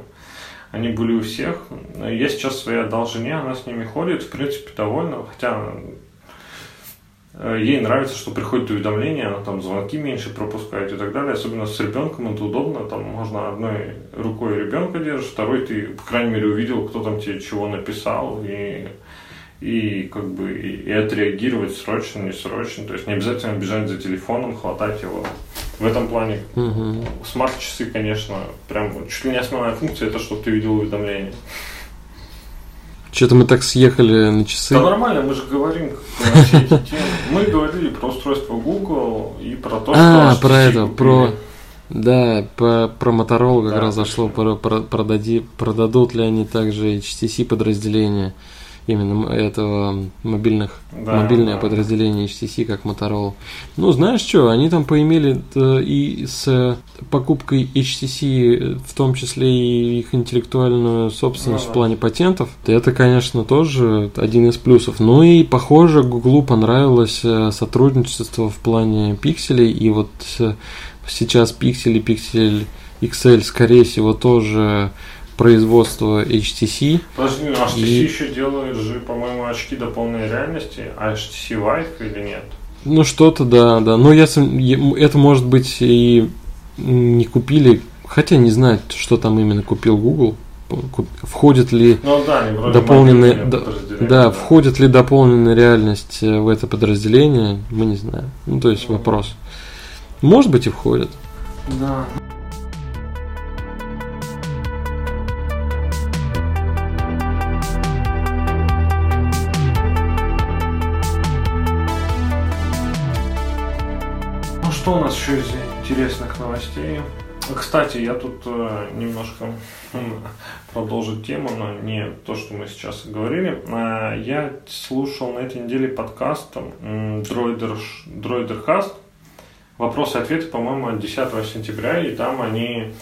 A: они были у всех. Я сейчас своей одолжине, она с ними ходит, в принципе, довольна. Хотя ей нравится, что приходит уведомление, она там звонки меньше пропускает и так далее. Особенно с ребенком это удобно. Там можно одной рукой ребенка держишь, второй ты, по крайней мере, увидел, кто там тебе чего написал. И и как бы и, отреагировать срочно, не срочно. То есть не обязательно бежать за телефоном, хватать его. В этом плане угу. смарт-часы, конечно, прям чуть ли не основная функция, это чтобы ты видел уведомления.
B: Что-то мы так съехали на часы.
A: Да нормально, мы же говорим про все эти темы. Мы говорили про устройство Google и про то,
B: а, что... А, про это, про... Да, по, про Motorola как да, раз зашло, про, про, продади, продадут ли они также HTC подразделения именно этого мобильных, да, мобильное да. подразделение HTC, как Motorola. Ну, знаешь что, они там поимели и с покупкой HTC, в том числе и их интеллектуальную собственность ну, в плане патентов. Это, конечно, тоже один из плюсов. Ну и, похоже, Гуглу понравилось э, сотрудничество в плане пикселей, и вот э, сейчас пиксели, пиксель XL, скорее всего, тоже производства HTC.
A: Подожди, ну, HTC и... еще делает же, по-моему, очки до полной реальности, а HTC Vive или нет?
B: Ну, что-то, да, да. Но я, это, может быть, и не купили, хотя не знаю, что там именно купил Google. Входит ли
A: ну, да,
B: дополненная, да, да, входит ли дополненная реальность э, в это подразделение, мы не знаем. Ну, то есть вопрос. Может быть и входит.
A: Да. Что у нас еще из интересных новостей? Кстати, я тут э, немножко продолжу тему, но не то, что мы сейчас говорили. Э, я слушал на этой неделе подкаст Droider, Droidercast. Вопросы и ответы, по-моему, от 10 сентября, и там они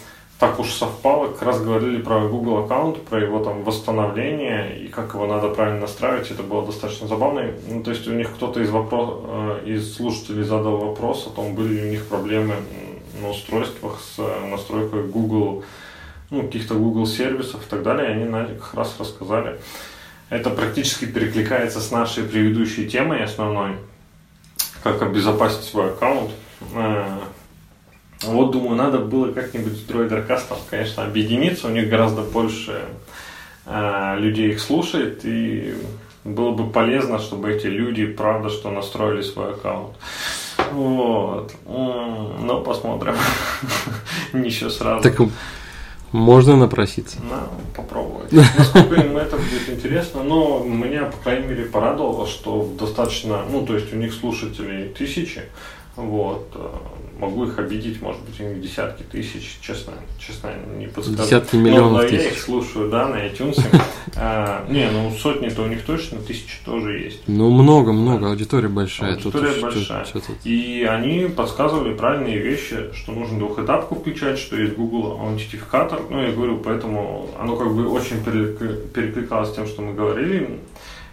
A: так уж совпало, как раз говорили про Google аккаунт, про его там восстановление и как его надо правильно настраивать. Это было достаточно забавно. Ну, то есть у них кто-то из, вопрос, э, из слушателей задал вопрос о том, были ли у них проблемы на устройствах с настройкой Google, ну, каких-то Google сервисов и так далее. И они на как раз рассказали. Это практически перекликается с нашей предыдущей темой основной, как обезопасить свой аккаунт э, вот, думаю, надо было как-нибудь с дроидеркастом, конечно, объединиться. У них гораздо больше э, людей их слушает, и было бы полезно, чтобы эти люди, правда, что настроили свой аккаунт. Вот. Ну, посмотрим. Ничего сразу.
B: Так можно напроситься.
A: На, попробовать. Насколько им это будет интересно, но меня, по крайней мере, порадовало, что достаточно, ну, то есть у них слушателей тысячи, вот, э, могу их обидеть, может быть, у них десятки тысяч, честно, честно, не подскажу.
B: Десятки миллионов но,
A: но
B: тысяч.
A: я их слушаю, да, на iTunes. а, не, ну сотни-то у них точно, тысячи тоже есть.
B: Ну, много-много, аудитория большая.
A: Аудитория тут, большая. Что, что тут? И они подсказывали правильные вещи, что нужно двухэтапку включать, что есть Google аутентификатор. Ну, я говорю, поэтому оно как бы очень перекликалось с тем, что мы говорили.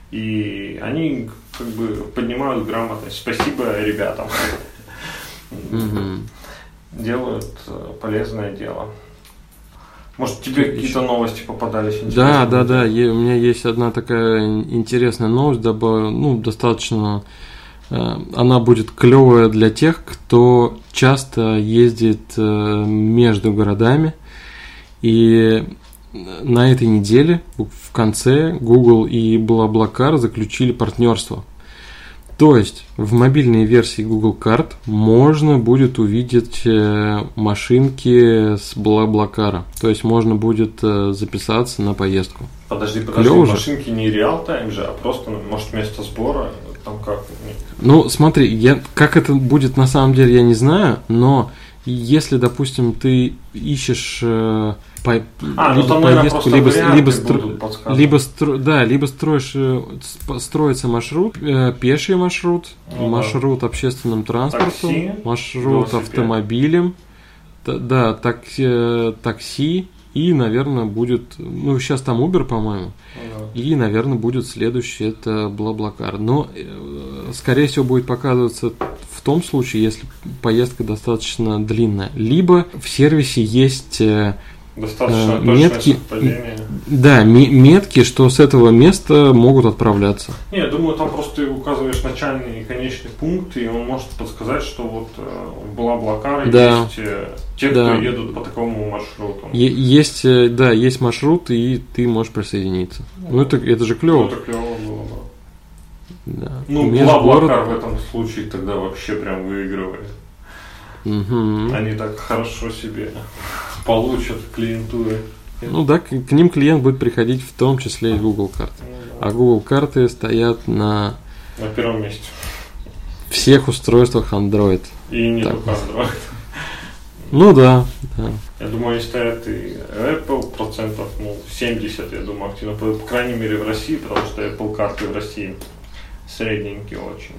A: И они как бы поднимают грамотность. Спасибо ребятам
B: угу.
A: делают э, полезное дело. Может, тебе какие-то новости попадались
B: Да, да, да. у меня есть одна такая интересная новость, дабы, ну, достаточно. Э, она будет клевая для тех, кто часто ездит э, между городами. И на этой неделе в конце Google и BlaBlaCar заключили партнерство – то есть в мобильной версии Google карт можно будет увидеть э, машинки с Блаблакара. То есть можно будет э, записаться на поездку.
A: Подожди, подожди, Клево машинки не реал-тайм же, а просто, ну, может, место сбора, там как?
B: Ну, смотри, я, как это будет на самом деле, я не знаю, но если, допустим, ты ищешь э, по,
A: А, ну
B: либо
A: наверное,
B: поездку, либо, либо, стро- либо, стро- да, либо строишь, э, строится маршрут, э, пеший маршрут,
A: Ну да.
B: маршрут общественным транспортом,
A: Такси,
B: маршрут
A: велосипед.
B: автомобилем, т- да, такси, э, такси, и, наверное, будет, ну, сейчас там Uber, по-моему,
A: Да.
B: и, наверное, будет следующий, это Блаблакар. Но, э, скорее всего, будет показываться в том случае, если поездка достаточно длинная. Либо в сервисе есть, э,
A: Достаточно
B: Э,
A: точное
B: метки-
A: совпадение.
B: да, ме- метки, что с этого места могут отправляться.
A: Не, я думаю, там просто ты указываешь начальный и конечный пункт, и он может подсказать, что вот э, в Блаблакаре
B: Да.
A: есть э, те,
B: Да.
A: кто едут по такому маршруту.
B: Е- есть, да, есть маршрут, и ты можешь присоединиться. Ну, это, это же
A: Ну,
B: клево.
A: это клево было бы.
B: Да.
A: Ну,
B: Межгород-
A: Блаблакар в этом случае тогда вообще прям выигрывает.
B: Мгм.
A: Они так хорошо себе получат клиентуры.
B: Ну да, к, к ним клиент будет приходить в том числе и Google карты.
A: Ну, да.
B: А Google карты стоят на
A: На первом месте.
B: всех устройствах Android.
A: И не
B: Так.
A: только Android.
B: Ну да, да.
A: Я думаю, они стоят и Apple процентов, ну, 70, я думаю, активно. По, по крайней мере, в России, потому что Apple карты в России средненькие очень.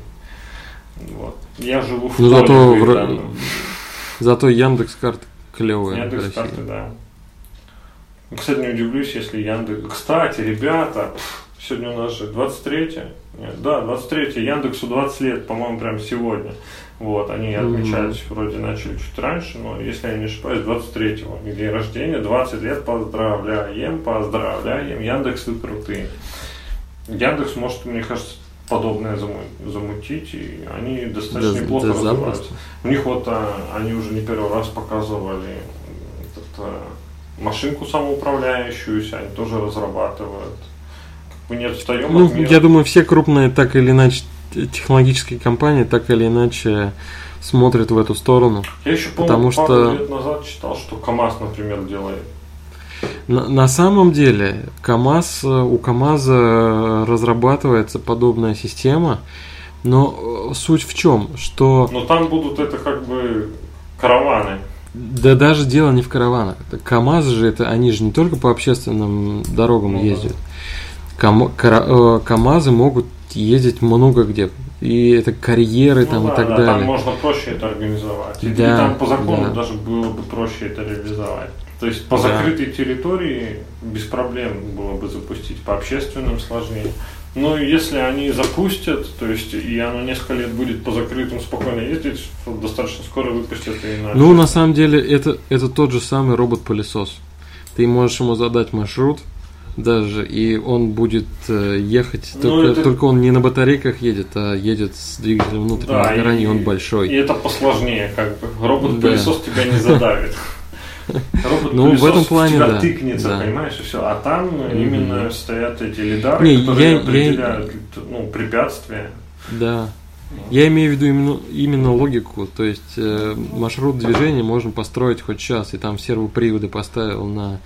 A: Вот. Я живу в
B: Ну
A: Толе,
B: зато, в. Ро- зато Яндекс карты клевые в
A: Яндекс
B: России.
A: карты, да. Ну, Кстати, не удивлюсь, если Яндекс... Кстати, ребята, сегодня у нас же 23 Нет, да, 23 Яндексу 20 лет, по-моему, прям сегодня. Вот, они
B: Мгм.
A: отмечать вроде начали чуть раньше, но если я не ошибаюсь, 23-го. И день рождения, 20 лет, поздравляем, поздравляем. Яндекс, вы крутые. Яндекс может, мне кажется, подобное заму- замутить, и они достаточно
B: Да,
A: неплохо
B: да,
A: развиваются.
B: запросто.
A: У них вот а, они уже не первый раз показывали этот, а, машинку самоуправляющуюся, они тоже разрабатывают. Как бы не отстаем
B: Ну,
A: от мира.
B: я думаю, все крупные так или иначе технологические компании так или иначе смотрят в эту сторону.
A: Я еще, помню,
B: потому
A: пару
B: что-
A: лет назад читал, что КАМАЗ, например, делает.
B: На, на самом деле, КАМАЗ, э, у КАМАЗа э, разрабатывается подобная система, но э, суть в чем, что
A: Но там будут это как бы караваны.
B: да даже дело не в караванах. КАМАЗ же это они же не только по общественным дорогам
A: Ну да.
B: ездят. Кам- кара- э, КАМАЗы могут ездить много где. И это карьеры
A: Ну
B: там
A: да,
B: и так
A: да,
B: далее.
A: Там можно проще это организовать. И, и
B: Да,
A: там по закону
B: да.
A: даже было бы проще это реализовать. То есть по
B: Да.
A: закрытой территории без проблем было бы запустить, по общественным сложнее. Но если они запустят, то есть и оно несколько лет будет по закрытым спокойно ездить, то достаточно скоро выпустят и на
B: Ну, на самом деле, это, это тот же самый робот-пылесос. Ты можешь ему задать маршрут даже, и он будет э, ехать,
A: Ну,
B: только,
A: это-
B: только он не на батарейках едет, а едет с двигателем внутреннего
A: Да,
B: сгорания, и он большой.
A: И это посложнее, как бы. Робот-пылесос тебя не задавит. Робот
B: Ну, в этом плане,
A: тебя
B: да.
A: тыкнется,
B: Да.
A: понимаешь, и все. А там
B: Мгм.
A: именно стоят эти лидары,
B: Не,
A: которые
B: я- я-
A: определяют ну, препятствия.
B: Да. Я имею в виду именно, именно логику, то есть э, маршрут движения можно построить хоть час, и там сервоприводы поставил на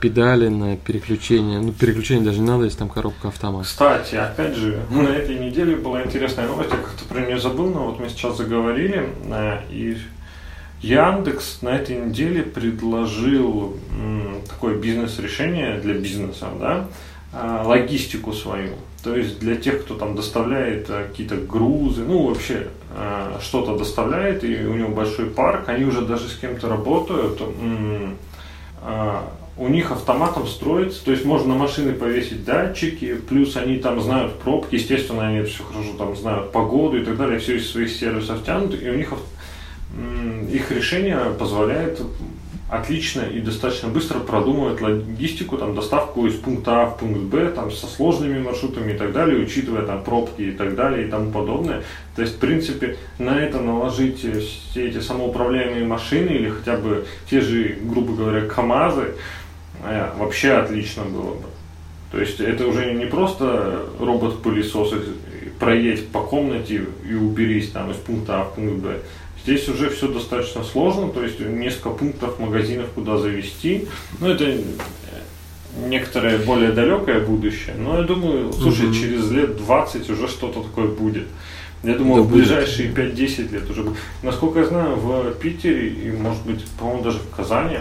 B: педали, на переключение. Ну, переключение даже не надо, если там коробка автомат.
A: Кстати, опять же, на этой неделе была интересная новость, я как-то про нее забыл, но вот мы сейчас заговорили, э, и Яндекс на этой неделе предложил такое бизнес-решение для бизнеса, да, а, логистику свою. То есть для тех, кто там доставляет а, какие-то грузы, ну вообще а, что-то доставляет, и у него большой парк, они уже даже с кем-то работают. а, у них автоматом строится, то есть можно на машины повесить датчики, плюс они там знают пробки, естественно, они все хорошо там знают погоду и так далее, все из своих сервисов тянут, и у них ав- м, их решение позволяет отлично и достаточно быстро продумывать логистику, там, доставку из пункта А в пункт Б, там, со сложными маршрутами и так далее, учитывая там пробки и так далее и тому подобное. То есть, в принципе, на это наложить э, все эти самоуправляемые машины или хотя бы те же, грубо говоря, КАМАЗы, э, вообще отлично было бы. То есть это уже не просто робот-пылесос, э, проедь по комнате и уберись там из пункта А в пункт Б. Здесь уже все достаточно сложно, то есть несколько пунктов магазинов, куда завести. Ну, это э, некоторое более далекое будущее, но я думаю, слушай,
B: Мгм.
A: через лет 20 уже что-то такое будет. Я думаю, да в ближайшие 5-10 лет уже будет. Насколько я знаю, в Питере и, может быть, по-моему, даже в Казани,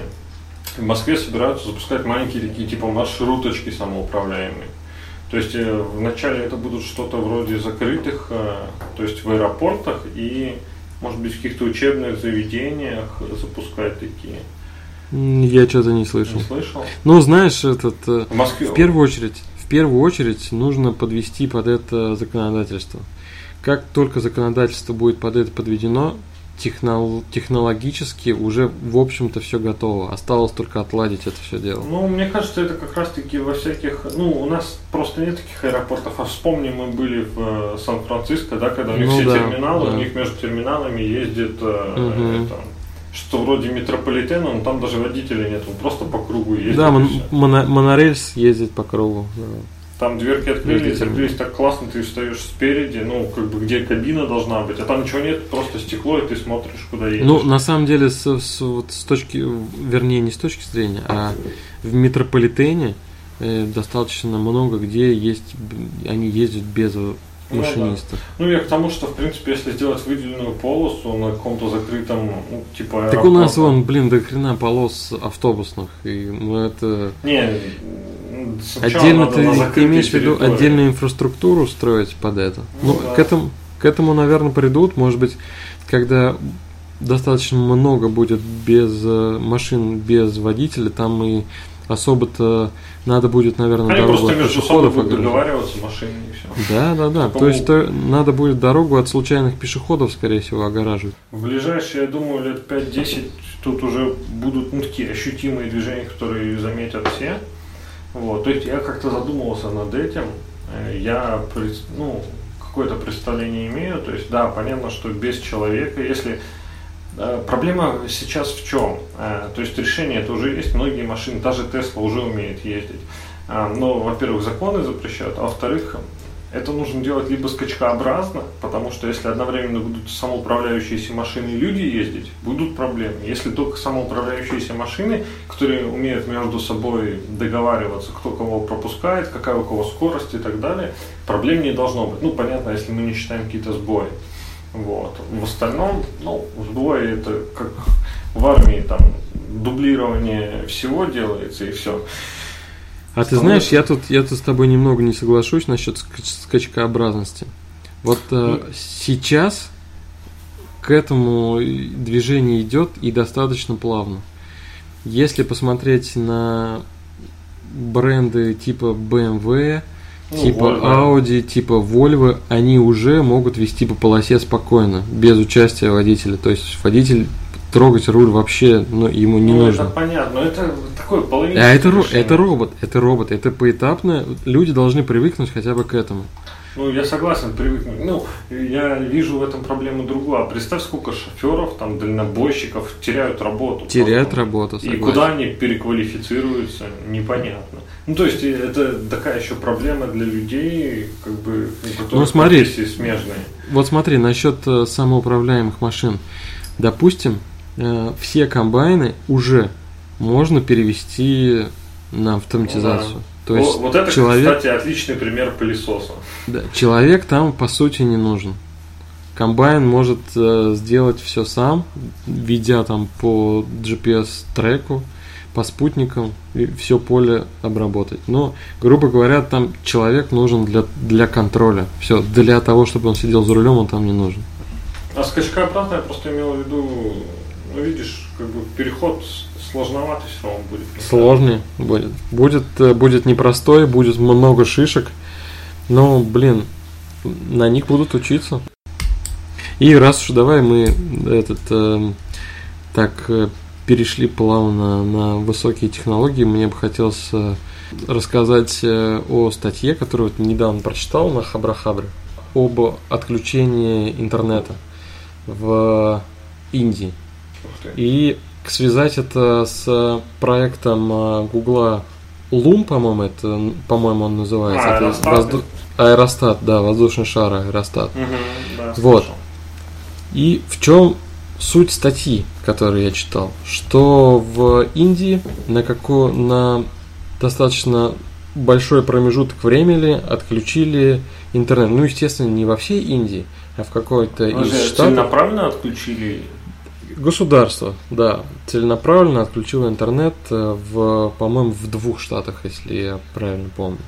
A: в Москве собираются запускать маленькие такие типа маршруточки самоуправляемые. То есть э, вначале это будут что-то вроде закрытых, э, то есть в аэропортах и, может быть, в каких-то учебных заведениях запускать такие.
B: Я что-то не слышал.
A: Не слышал?
B: Ну, знаешь, этот э,
A: в, Москве...
B: в первую очередь, в первую очередь нужно подвести под это законодательство. Как только законодательство будет под это подведено, технол- технологически уже, в общем-то, все готово. Осталось только отладить это все дело.
A: Ну, мне кажется, это как раз-таки во всяких... Ну, у нас просто нет таких аэропортов. А вспомни, мы были в э, Сан-Франциско, да, когда у них ну, все да, терминалы, да. у них между терминалами ездит угу. это, что вроде метрополитена, но там даже водителя нет, он просто по кругу ездит.
B: Да, мон- монорельс ездит по кругу. Да.
A: Там дверки открылись, открылись так классно, ты встаешь спереди, ну, как бы где кабина должна быть, а там ничего нет, просто стекло, и ты смотришь, куда едешь.
B: Ну, на самом деле, с, с, вот с точки, вернее, не с точки зрения, а в метрополитене э, достаточно много где есть, они ездят без машинистов.
A: Ну, да. ну, я к тому, что, в принципе, если сделать выделенную полосу на каком-то закрытом, ну, типа
B: аэропорта... Так у нас вон, блин, до хрена полос автобусных, и ну это...
A: Не,
B: Отдельно ты имеешь в виду отдельную инфраструктуру строить под это? Ну, ну да. к этому, к этому, наверное, придут, может быть, когда достаточно много будет без э, машин, без водителя, там и особо-то надо будет, наверное,
A: Они
B: дорогу
A: от пешеходов будут договариваться машины и все.
B: Да, да, да. То есть то, надо будет дорогу от случайных пешеходов, скорее всего, огораживать.
A: В ближайшие, я думаю, лет 5-10 тут уже будут ну, такие ощутимые движения, которые заметят все. Вот, то есть я как-то задумывался над этим. Э, я ну, какое-то представление имею. То есть, да, понятно, что без человека, если э, Проблема сейчас в чем? Э, то есть решение это уже есть, многие машины, даже Тесла уже умеет ездить. Но, во-первых, законы запрещают, а во-вторых, это нужно делать либо скачкообразно, потому что если одновременно будут самоуправляющиеся машины и люди ездить, будут проблемы. Если только самоуправляющиеся машины, которые умеют между собой договариваться, кто кого пропускает, какая у кого скорость и так далее, проблем не должно быть. Ну, понятно, если мы не считаем какие-то сбои. Вот. В остальном, ну, сбои это как в армии, там, дублирование всего делается и все.
B: А ты знаешь, я тут, я тут с тобой немного не соглашусь насчет скачкообразности. Вот э, ну. сейчас к этому движение идет и достаточно плавно. Если посмотреть на бренды типа BMW, ну, типа Volvo. Audi, типа Volvo, они уже могут вести по полосе спокойно, без участия водителя. То есть водитель трогать руль вообще ну, ему не
A: ну,
B: нужно.
A: Это понятно, но это такое половина.
B: А это, это робот, это робот, это поэтапно. Люди должны привыкнуть хотя бы к этому.
A: Ну, я согласен, привыкнуть. Ну, я вижу в этом проблему другую. А представь, сколько шоферов, там, дальнобойщиков теряют работу.
B: Теряют просто. работу,
A: согласен. И куда они переквалифицируются, непонятно. Ну, то есть, это такая еще проблема для людей, как бы,
B: ну, смотри,
A: смежные.
B: Вот смотри, насчет э, самоуправляемых машин. Допустим, Э, все комбайны уже можно перевести на автоматизацию. Да.
A: То есть вот, вот это, человек, кстати, отличный пример пылесоса.
B: Да, человек там по сути не нужен. Комбайн может э, сделать все сам, ведя там по GPS треку, по спутникам и все поле обработать. Но, грубо говоря, там человек нужен для, для контроля. Все, для того, чтобы он сидел за рулем, он там не нужен.
A: А скачкообразно я просто имел в виду ну, видишь, как бы переход сложновато все равно будет.
B: Сложнее будет. Будет, э, будет непростой, будет много шишек. Но, блин, на них будут учиться. И раз уж давай мы этот э, так э, перешли плавно на высокие технологии, мне бы хотелось э, рассказать э, о статье, которую вот недавно прочитал на Хабрахабре, об отключении интернета в Индии. И связать это с проектом а, Гугла Лум, по-моему, это, по-моему, он называется. А,
A: это воздух...
B: Аэростат, да, воздушный шар Аэростат.
A: Угу, да,
B: вот. И в чем суть статьи, которую я читал? Что в Индии на, како... на достаточно большой промежуток времени отключили интернет. Ну, естественно, не во всей Индии, а в какой-то
A: из штатов. Целенаправленно отключили
B: Государство, да, целенаправленно отключило интернет э, в, по-моему, в двух штатах, если я правильно помню.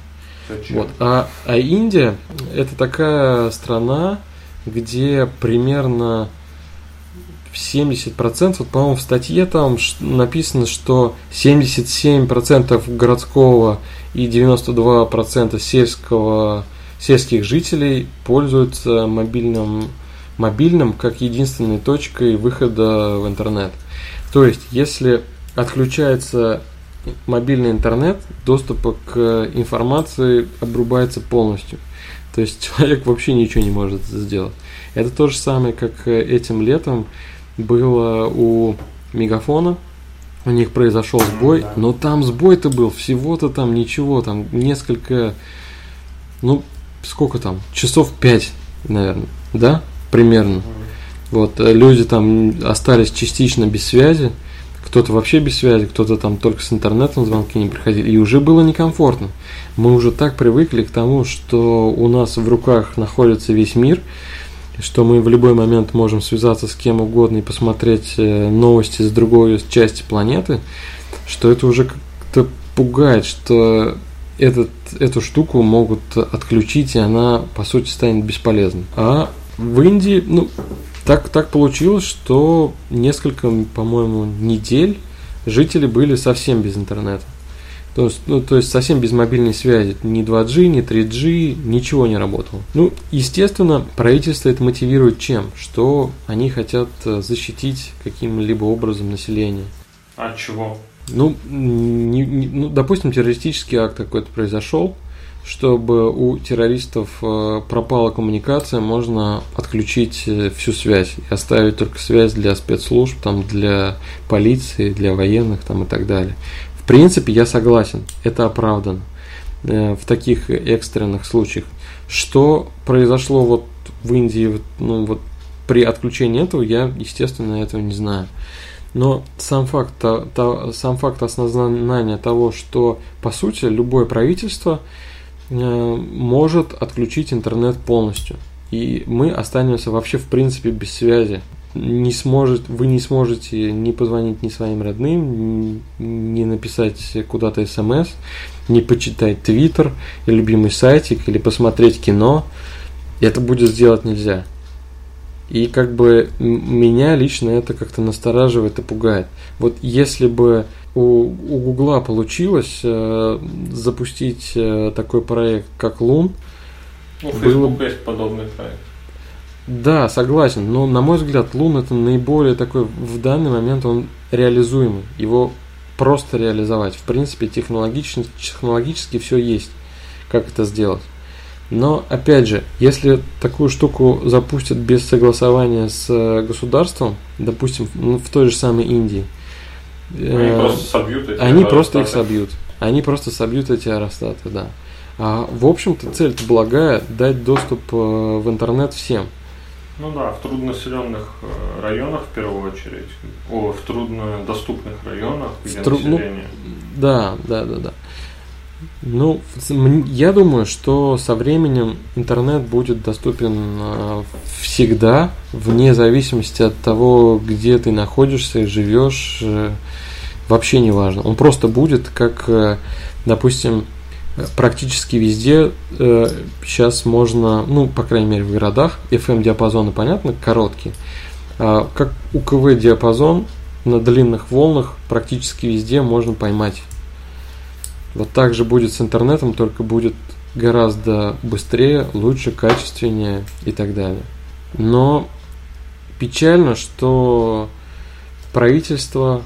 B: Зачем? Вот. А, а Индия это такая страна, где примерно 70%, вот, по-моему, в статье там написано, что 77% городского и 92% сельского, сельских жителей пользуются мобильным, мобильным как единственной точкой выхода в интернет. То есть, если отключается мобильный интернет, доступ к информации обрубается полностью. То есть человек вообще ничего не может сделать. Это то же самое, как этим летом было у Мегафона, у них произошел сбой, да. но там сбой-то был всего-то там ничего, там несколько, ну, сколько там, часов пять, наверное, да, примерно. Вот, э, люди там остались частично без связи, кто-то вообще без связи, кто-то там только с интернетом звонки не приходили, и уже было некомфортно. Мы уже так привыкли к тому, что у нас в руках находится весь мир, что мы в любой момент можем связаться с кем угодно и посмотреть э, новости с другой части планеты, что это уже как-то пугает, что этот, эту штуку могут отключить, и она, по сути, станет бесполезной. А в Индии, ну, так, так получилось, что несколько, по-моему, недель жители были совсем без интернета. То есть, ну, то есть совсем без мобильной связи. Ни 2G, ни 3G, ничего не работало. Ну, естественно, правительство это мотивирует чем? Что они хотят э, защитить каким-либо образом население.
A: От чего?
B: Ну, не, не, ну, допустим, террористический акт какой-то произошел, чтобы у террористов э, пропала коммуникация, можно отключить э, всю связь и оставить только связь для спецслужб, там, для полиции, для военных там, и так далее принципе, я согласен, это оправдан э, в таких экстренных случаях. Что произошло вот в Индии ну, вот при отключении этого, я, естественно, этого не знаю. Но сам факт, то, сам факт осознания того, что по сути любое правительство может отключить интернет полностью. И мы останемся вообще в принципе без связи не сможет, вы не сможете не позвонить ни своим родным, не написать куда-то смс, не почитать твиттер, любимый сайтик, или посмотреть кино. Это будет сделать нельзя. И как бы меня лично это как-то настораживает и пугает. Вот если бы у, у Гугла получилось э, запустить э, такой проект, как Лун,
A: ну, Facebook было... есть подобный проект.
B: Да, согласен, но на мой взгляд Лун это наиболее такой в данный момент он реализуемый. Его просто реализовать. В принципе, технологически, технологически все есть, как это сделать. Но, опять же, если такую штуку запустят без согласования с э, государством, допустим, ну, в той же самой Индии,
A: они э, просто собьют эти
B: Они просто их собьют. Они просто собьют эти аэростаты, да. А, в общем-то, цель благая – дать доступ э, в интернет всем –
A: ну да, в труднонаселенных э, районах в первую очередь, о, в труднодоступных районах, где Тру... Ну, население. Ну,
B: да, да, да, да. Ну, я думаю, что со временем интернет будет доступен э, всегда, вне зависимости от того, где ты находишься и живешь, э, вообще не важно. Он просто будет, как, допустим, практически везде э, сейчас можно, ну, по крайней мере, в городах, FM-диапазоны, понятно, короткие. А, как УКВ-диапазон на длинных волнах практически везде можно поймать. Вот так же будет с интернетом, только будет гораздо быстрее, лучше, качественнее и так далее. Но печально, что правительства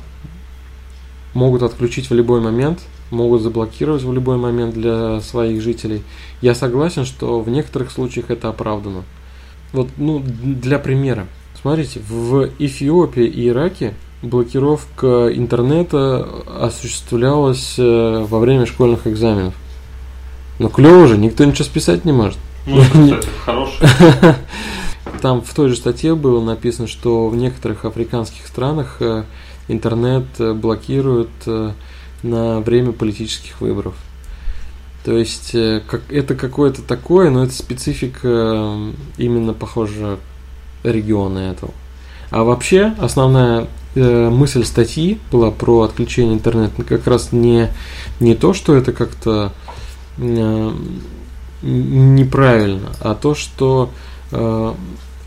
B: могут отключить в любой момент – могут заблокировать в любой момент для своих жителей. Я согласен, что в некоторых случаях это оправдано. Вот, ну, для примера. Смотрите, в Эфиопии и Ираке блокировка интернета осуществлялась э, во время школьных экзаменов. Но клево же, никто ничего списать не может.
A: Ну, кстати, хороший.
B: Там в той же статье было написано, что в некоторых африканских странах э, интернет блокируют э, на время политических выборов. То есть как, это какое-то такое, но это специфика именно, похоже, региона этого. А вообще основная мысль статьи была про отключение интернета как раз не, не то, что это как-то э, неправильно, а то, что э,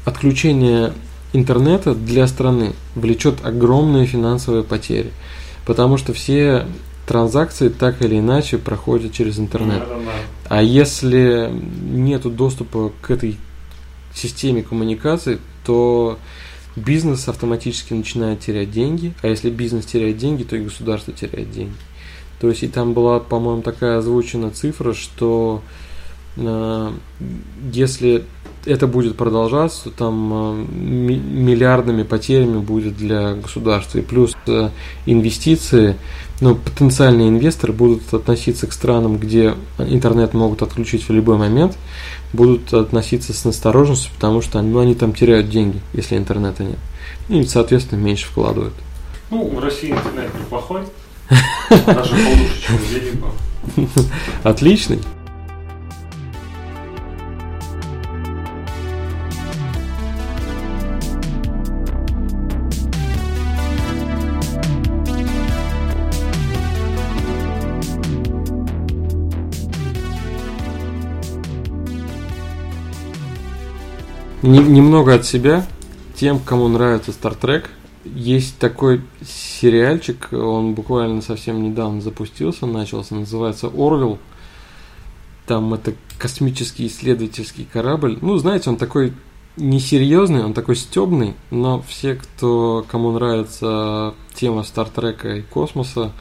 B: отключение интернета для страны влечет огромные финансовые потери. Потому что все транзакции так или иначе проходят через интернет. А если нет доступа к этой системе коммуникаций, то бизнес автоматически начинает терять деньги, а если бизнес теряет деньги, то и государство теряет деньги. То есть и там была, по-моему, такая озвучена цифра, что э, если это будет продолжаться, то там э, миллиардными потерями будет для государства. И плюс э, инвестиции, ну, потенциальные инвесторы будут относиться к странам, где интернет могут отключить в любой момент, будут относиться с настороженностью, потому что ну, они там теряют деньги, если интернета нет. И, соответственно, меньше вкладывают.
A: Ну, в России интернет неплохой. Даже получше, чем где-либо.
B: Отличный. Немного от себя. Тем, кому нравится Star Trek, есть такой сериальчик, он буквально совсем недавно запустился, начался, называется Орвел. Там это космический исследовательский корабль. Ну, знаете, он такой несерьезный, он такой стебный, но все, кто, кому нравится тема Стартрека и космоса,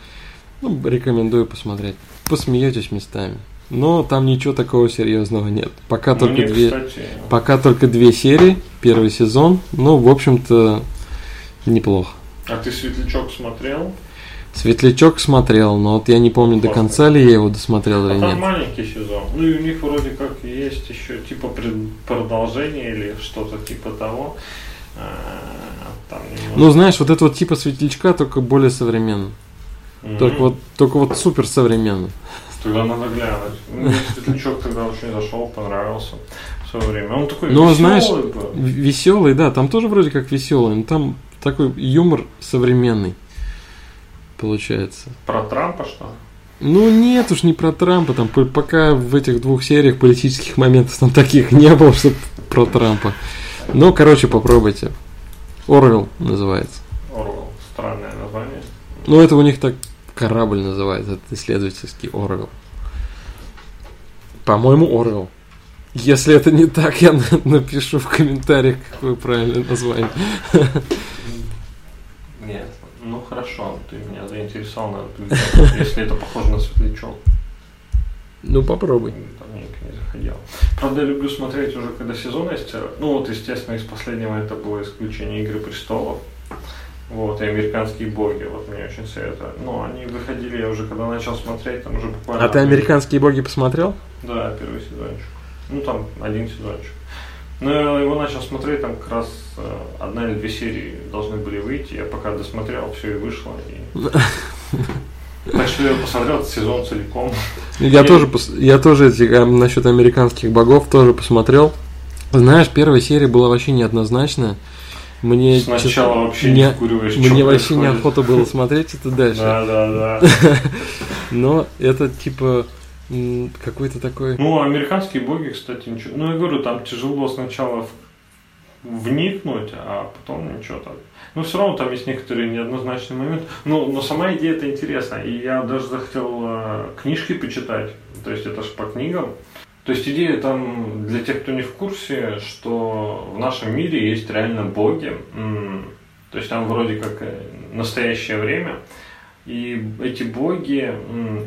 B: ну, рекомендую посмотреть. Посмеетесь местами. Но там ничего такого серьезного нет. Пока ну, только две, кстати... пока только две серии, первый сезон. Ну, в общем-то, неплохо.
A: А ты Светлячок смотрел?
B: Светлячок смотрел, но вот я не помню Классно. до конца ли я его досмотрел
A: а
B: или
A: там
B: нет.
A: маленький сезон. Ну и у них вроде как есть еще типа продолжение или что-то типа того. А,
B: там немного... Ну знаешь, вот это вот типа светлячка только более современно. Mm-hmm. Только вот только вот супер современно.
A: Тогда надо глянуть. Мне Светлячок тогда очень зашел, понравился в свое время. Он такой
B: ну, веселый знаешь, был. Веселый, да, там тоже вроде как веселый, но там такой юмор современный получается.
A: Про Трампа что?
B: Ну нет уж не про Трампа, там пока в этих двух сериях политических моментов там таких не было, что про Трампа. Ну, короче, попробуйте. Орвел называется.
A: Орвел, странное название.
B: Ну, это у них так корабль называется, это исследовательский Орвел. По-моему, Орвел. Если это не так, я напишу в комментариях, какое правильное название.
A: Нет, ну хорошо, ты меня заинтересовал, если это похоже на светлячок.
B: Ну, попробуй.
A: Там не заходил. Правда, я люблю смотреть уже, когда сезон есть. Ну, вот, естественно, из последнего это было исключение Игры престолов. Вот, и американские боги, вот мне очень советую. Но они выходили, я уже когда начал смотреть, там уже буквально...
B: А ты американские боги посмотрел?
A: Да, первый сезончик. Ну, там один сезончик. Но я его начал смотреть, там как раз э, одна или две серии должны были выйти. Я пока досмотрел, все и вышло. И... Так что я посмотрел этот сезон целиком.
B: Я и... тоже, я тоже эти, э, насчет американских богов тоже посмотрел. Знаешь, первая серия была вообще неоднозначная. Мне
A: Сначала честно, вообще не вкуриваешь,
B: Мне вообще неохота было смотреть это дальше.
A: Да, да,
B: да. Но это типа какой-то такой...
A: Ну, американские боги, кстати, ничего... Ну, я говорю, там тяжело сначала вникнуть, а потом ничего так. Но все равно там есть некоторые неоднозначные моменты. Но, но сама идея это интересна. И я даже захотел э, книжки почитать. То есть это же по книгам. То есть идея там, для тех, кто не в курсе, что в нашем мире есть реально боги. То есть там вроде как э, настоящее время. И эти боги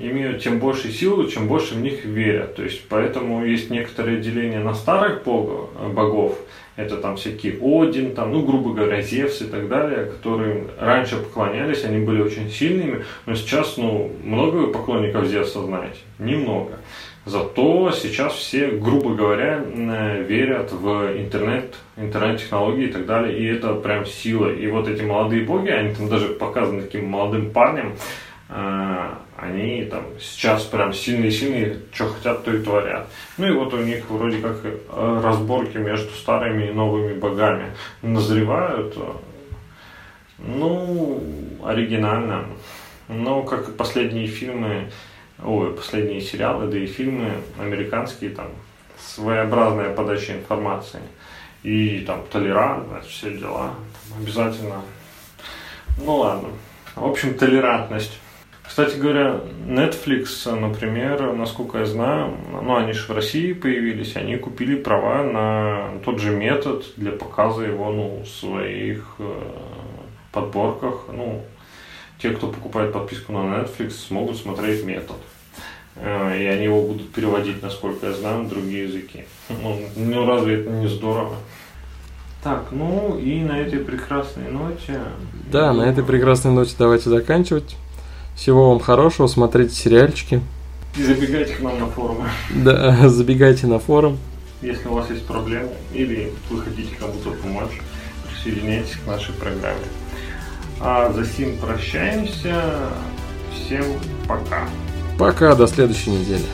A: имеют тем больше силу, чем больше в них верят. То есть поэтому есть некоторые деления на старых богов, э, богов. Это там всякие Один, там, ну, грубо говоря, Зевс и так далее, которые раньше поклонялись, они были очень сильными, но сейчас, ну, много поклонников Зевса знаете? Немного. Зато сейчас все, грубо говоря, верят в интернет, интернет-технологии и так далее, и это прям сила. И вот эти молодые боги, они там даже показаны таким молодым парнем, э, они там сейчас прям сильные-сильные, что хотят, то и творят. Ну и вот у них вроде как э, разборки между старыми и новыми богами назревают. Ну, оригинально. Но как и последние фильмы, ой, последние сериалы, да и фильмы американские, там, своеобразная подача информации. И там толерантность, все дела. Там, обязательно. Ну ладно. В общем, толерантность. Кстати говоря, Netflix, например, насколько я знаю, ну они же в России появились, они купили права на тот же метод для показа его ну, в своих э, подборках. Ну, те, кто покупает подписку на Netflix, смогут смотреть метод. Э, и они его будут переводить, насколько я знаю, на другие языки. Ну, ну разве это не здорово? Так, ну и на этой прекрасной ноте...
B: Да, на этой прекрасной ноте давайте заканчивать. Всего вам хорошего, смотрите сериальчики.
A: И забегайте к нам на форумы.
B: Да, забегайте на форум.
A: Если у вас есть проблемы или вы хотите кому-то помочь, присоединяйтесь к нашей программе. А за сим прощаемся. Всем пока.
B: Пока, до следующей недели.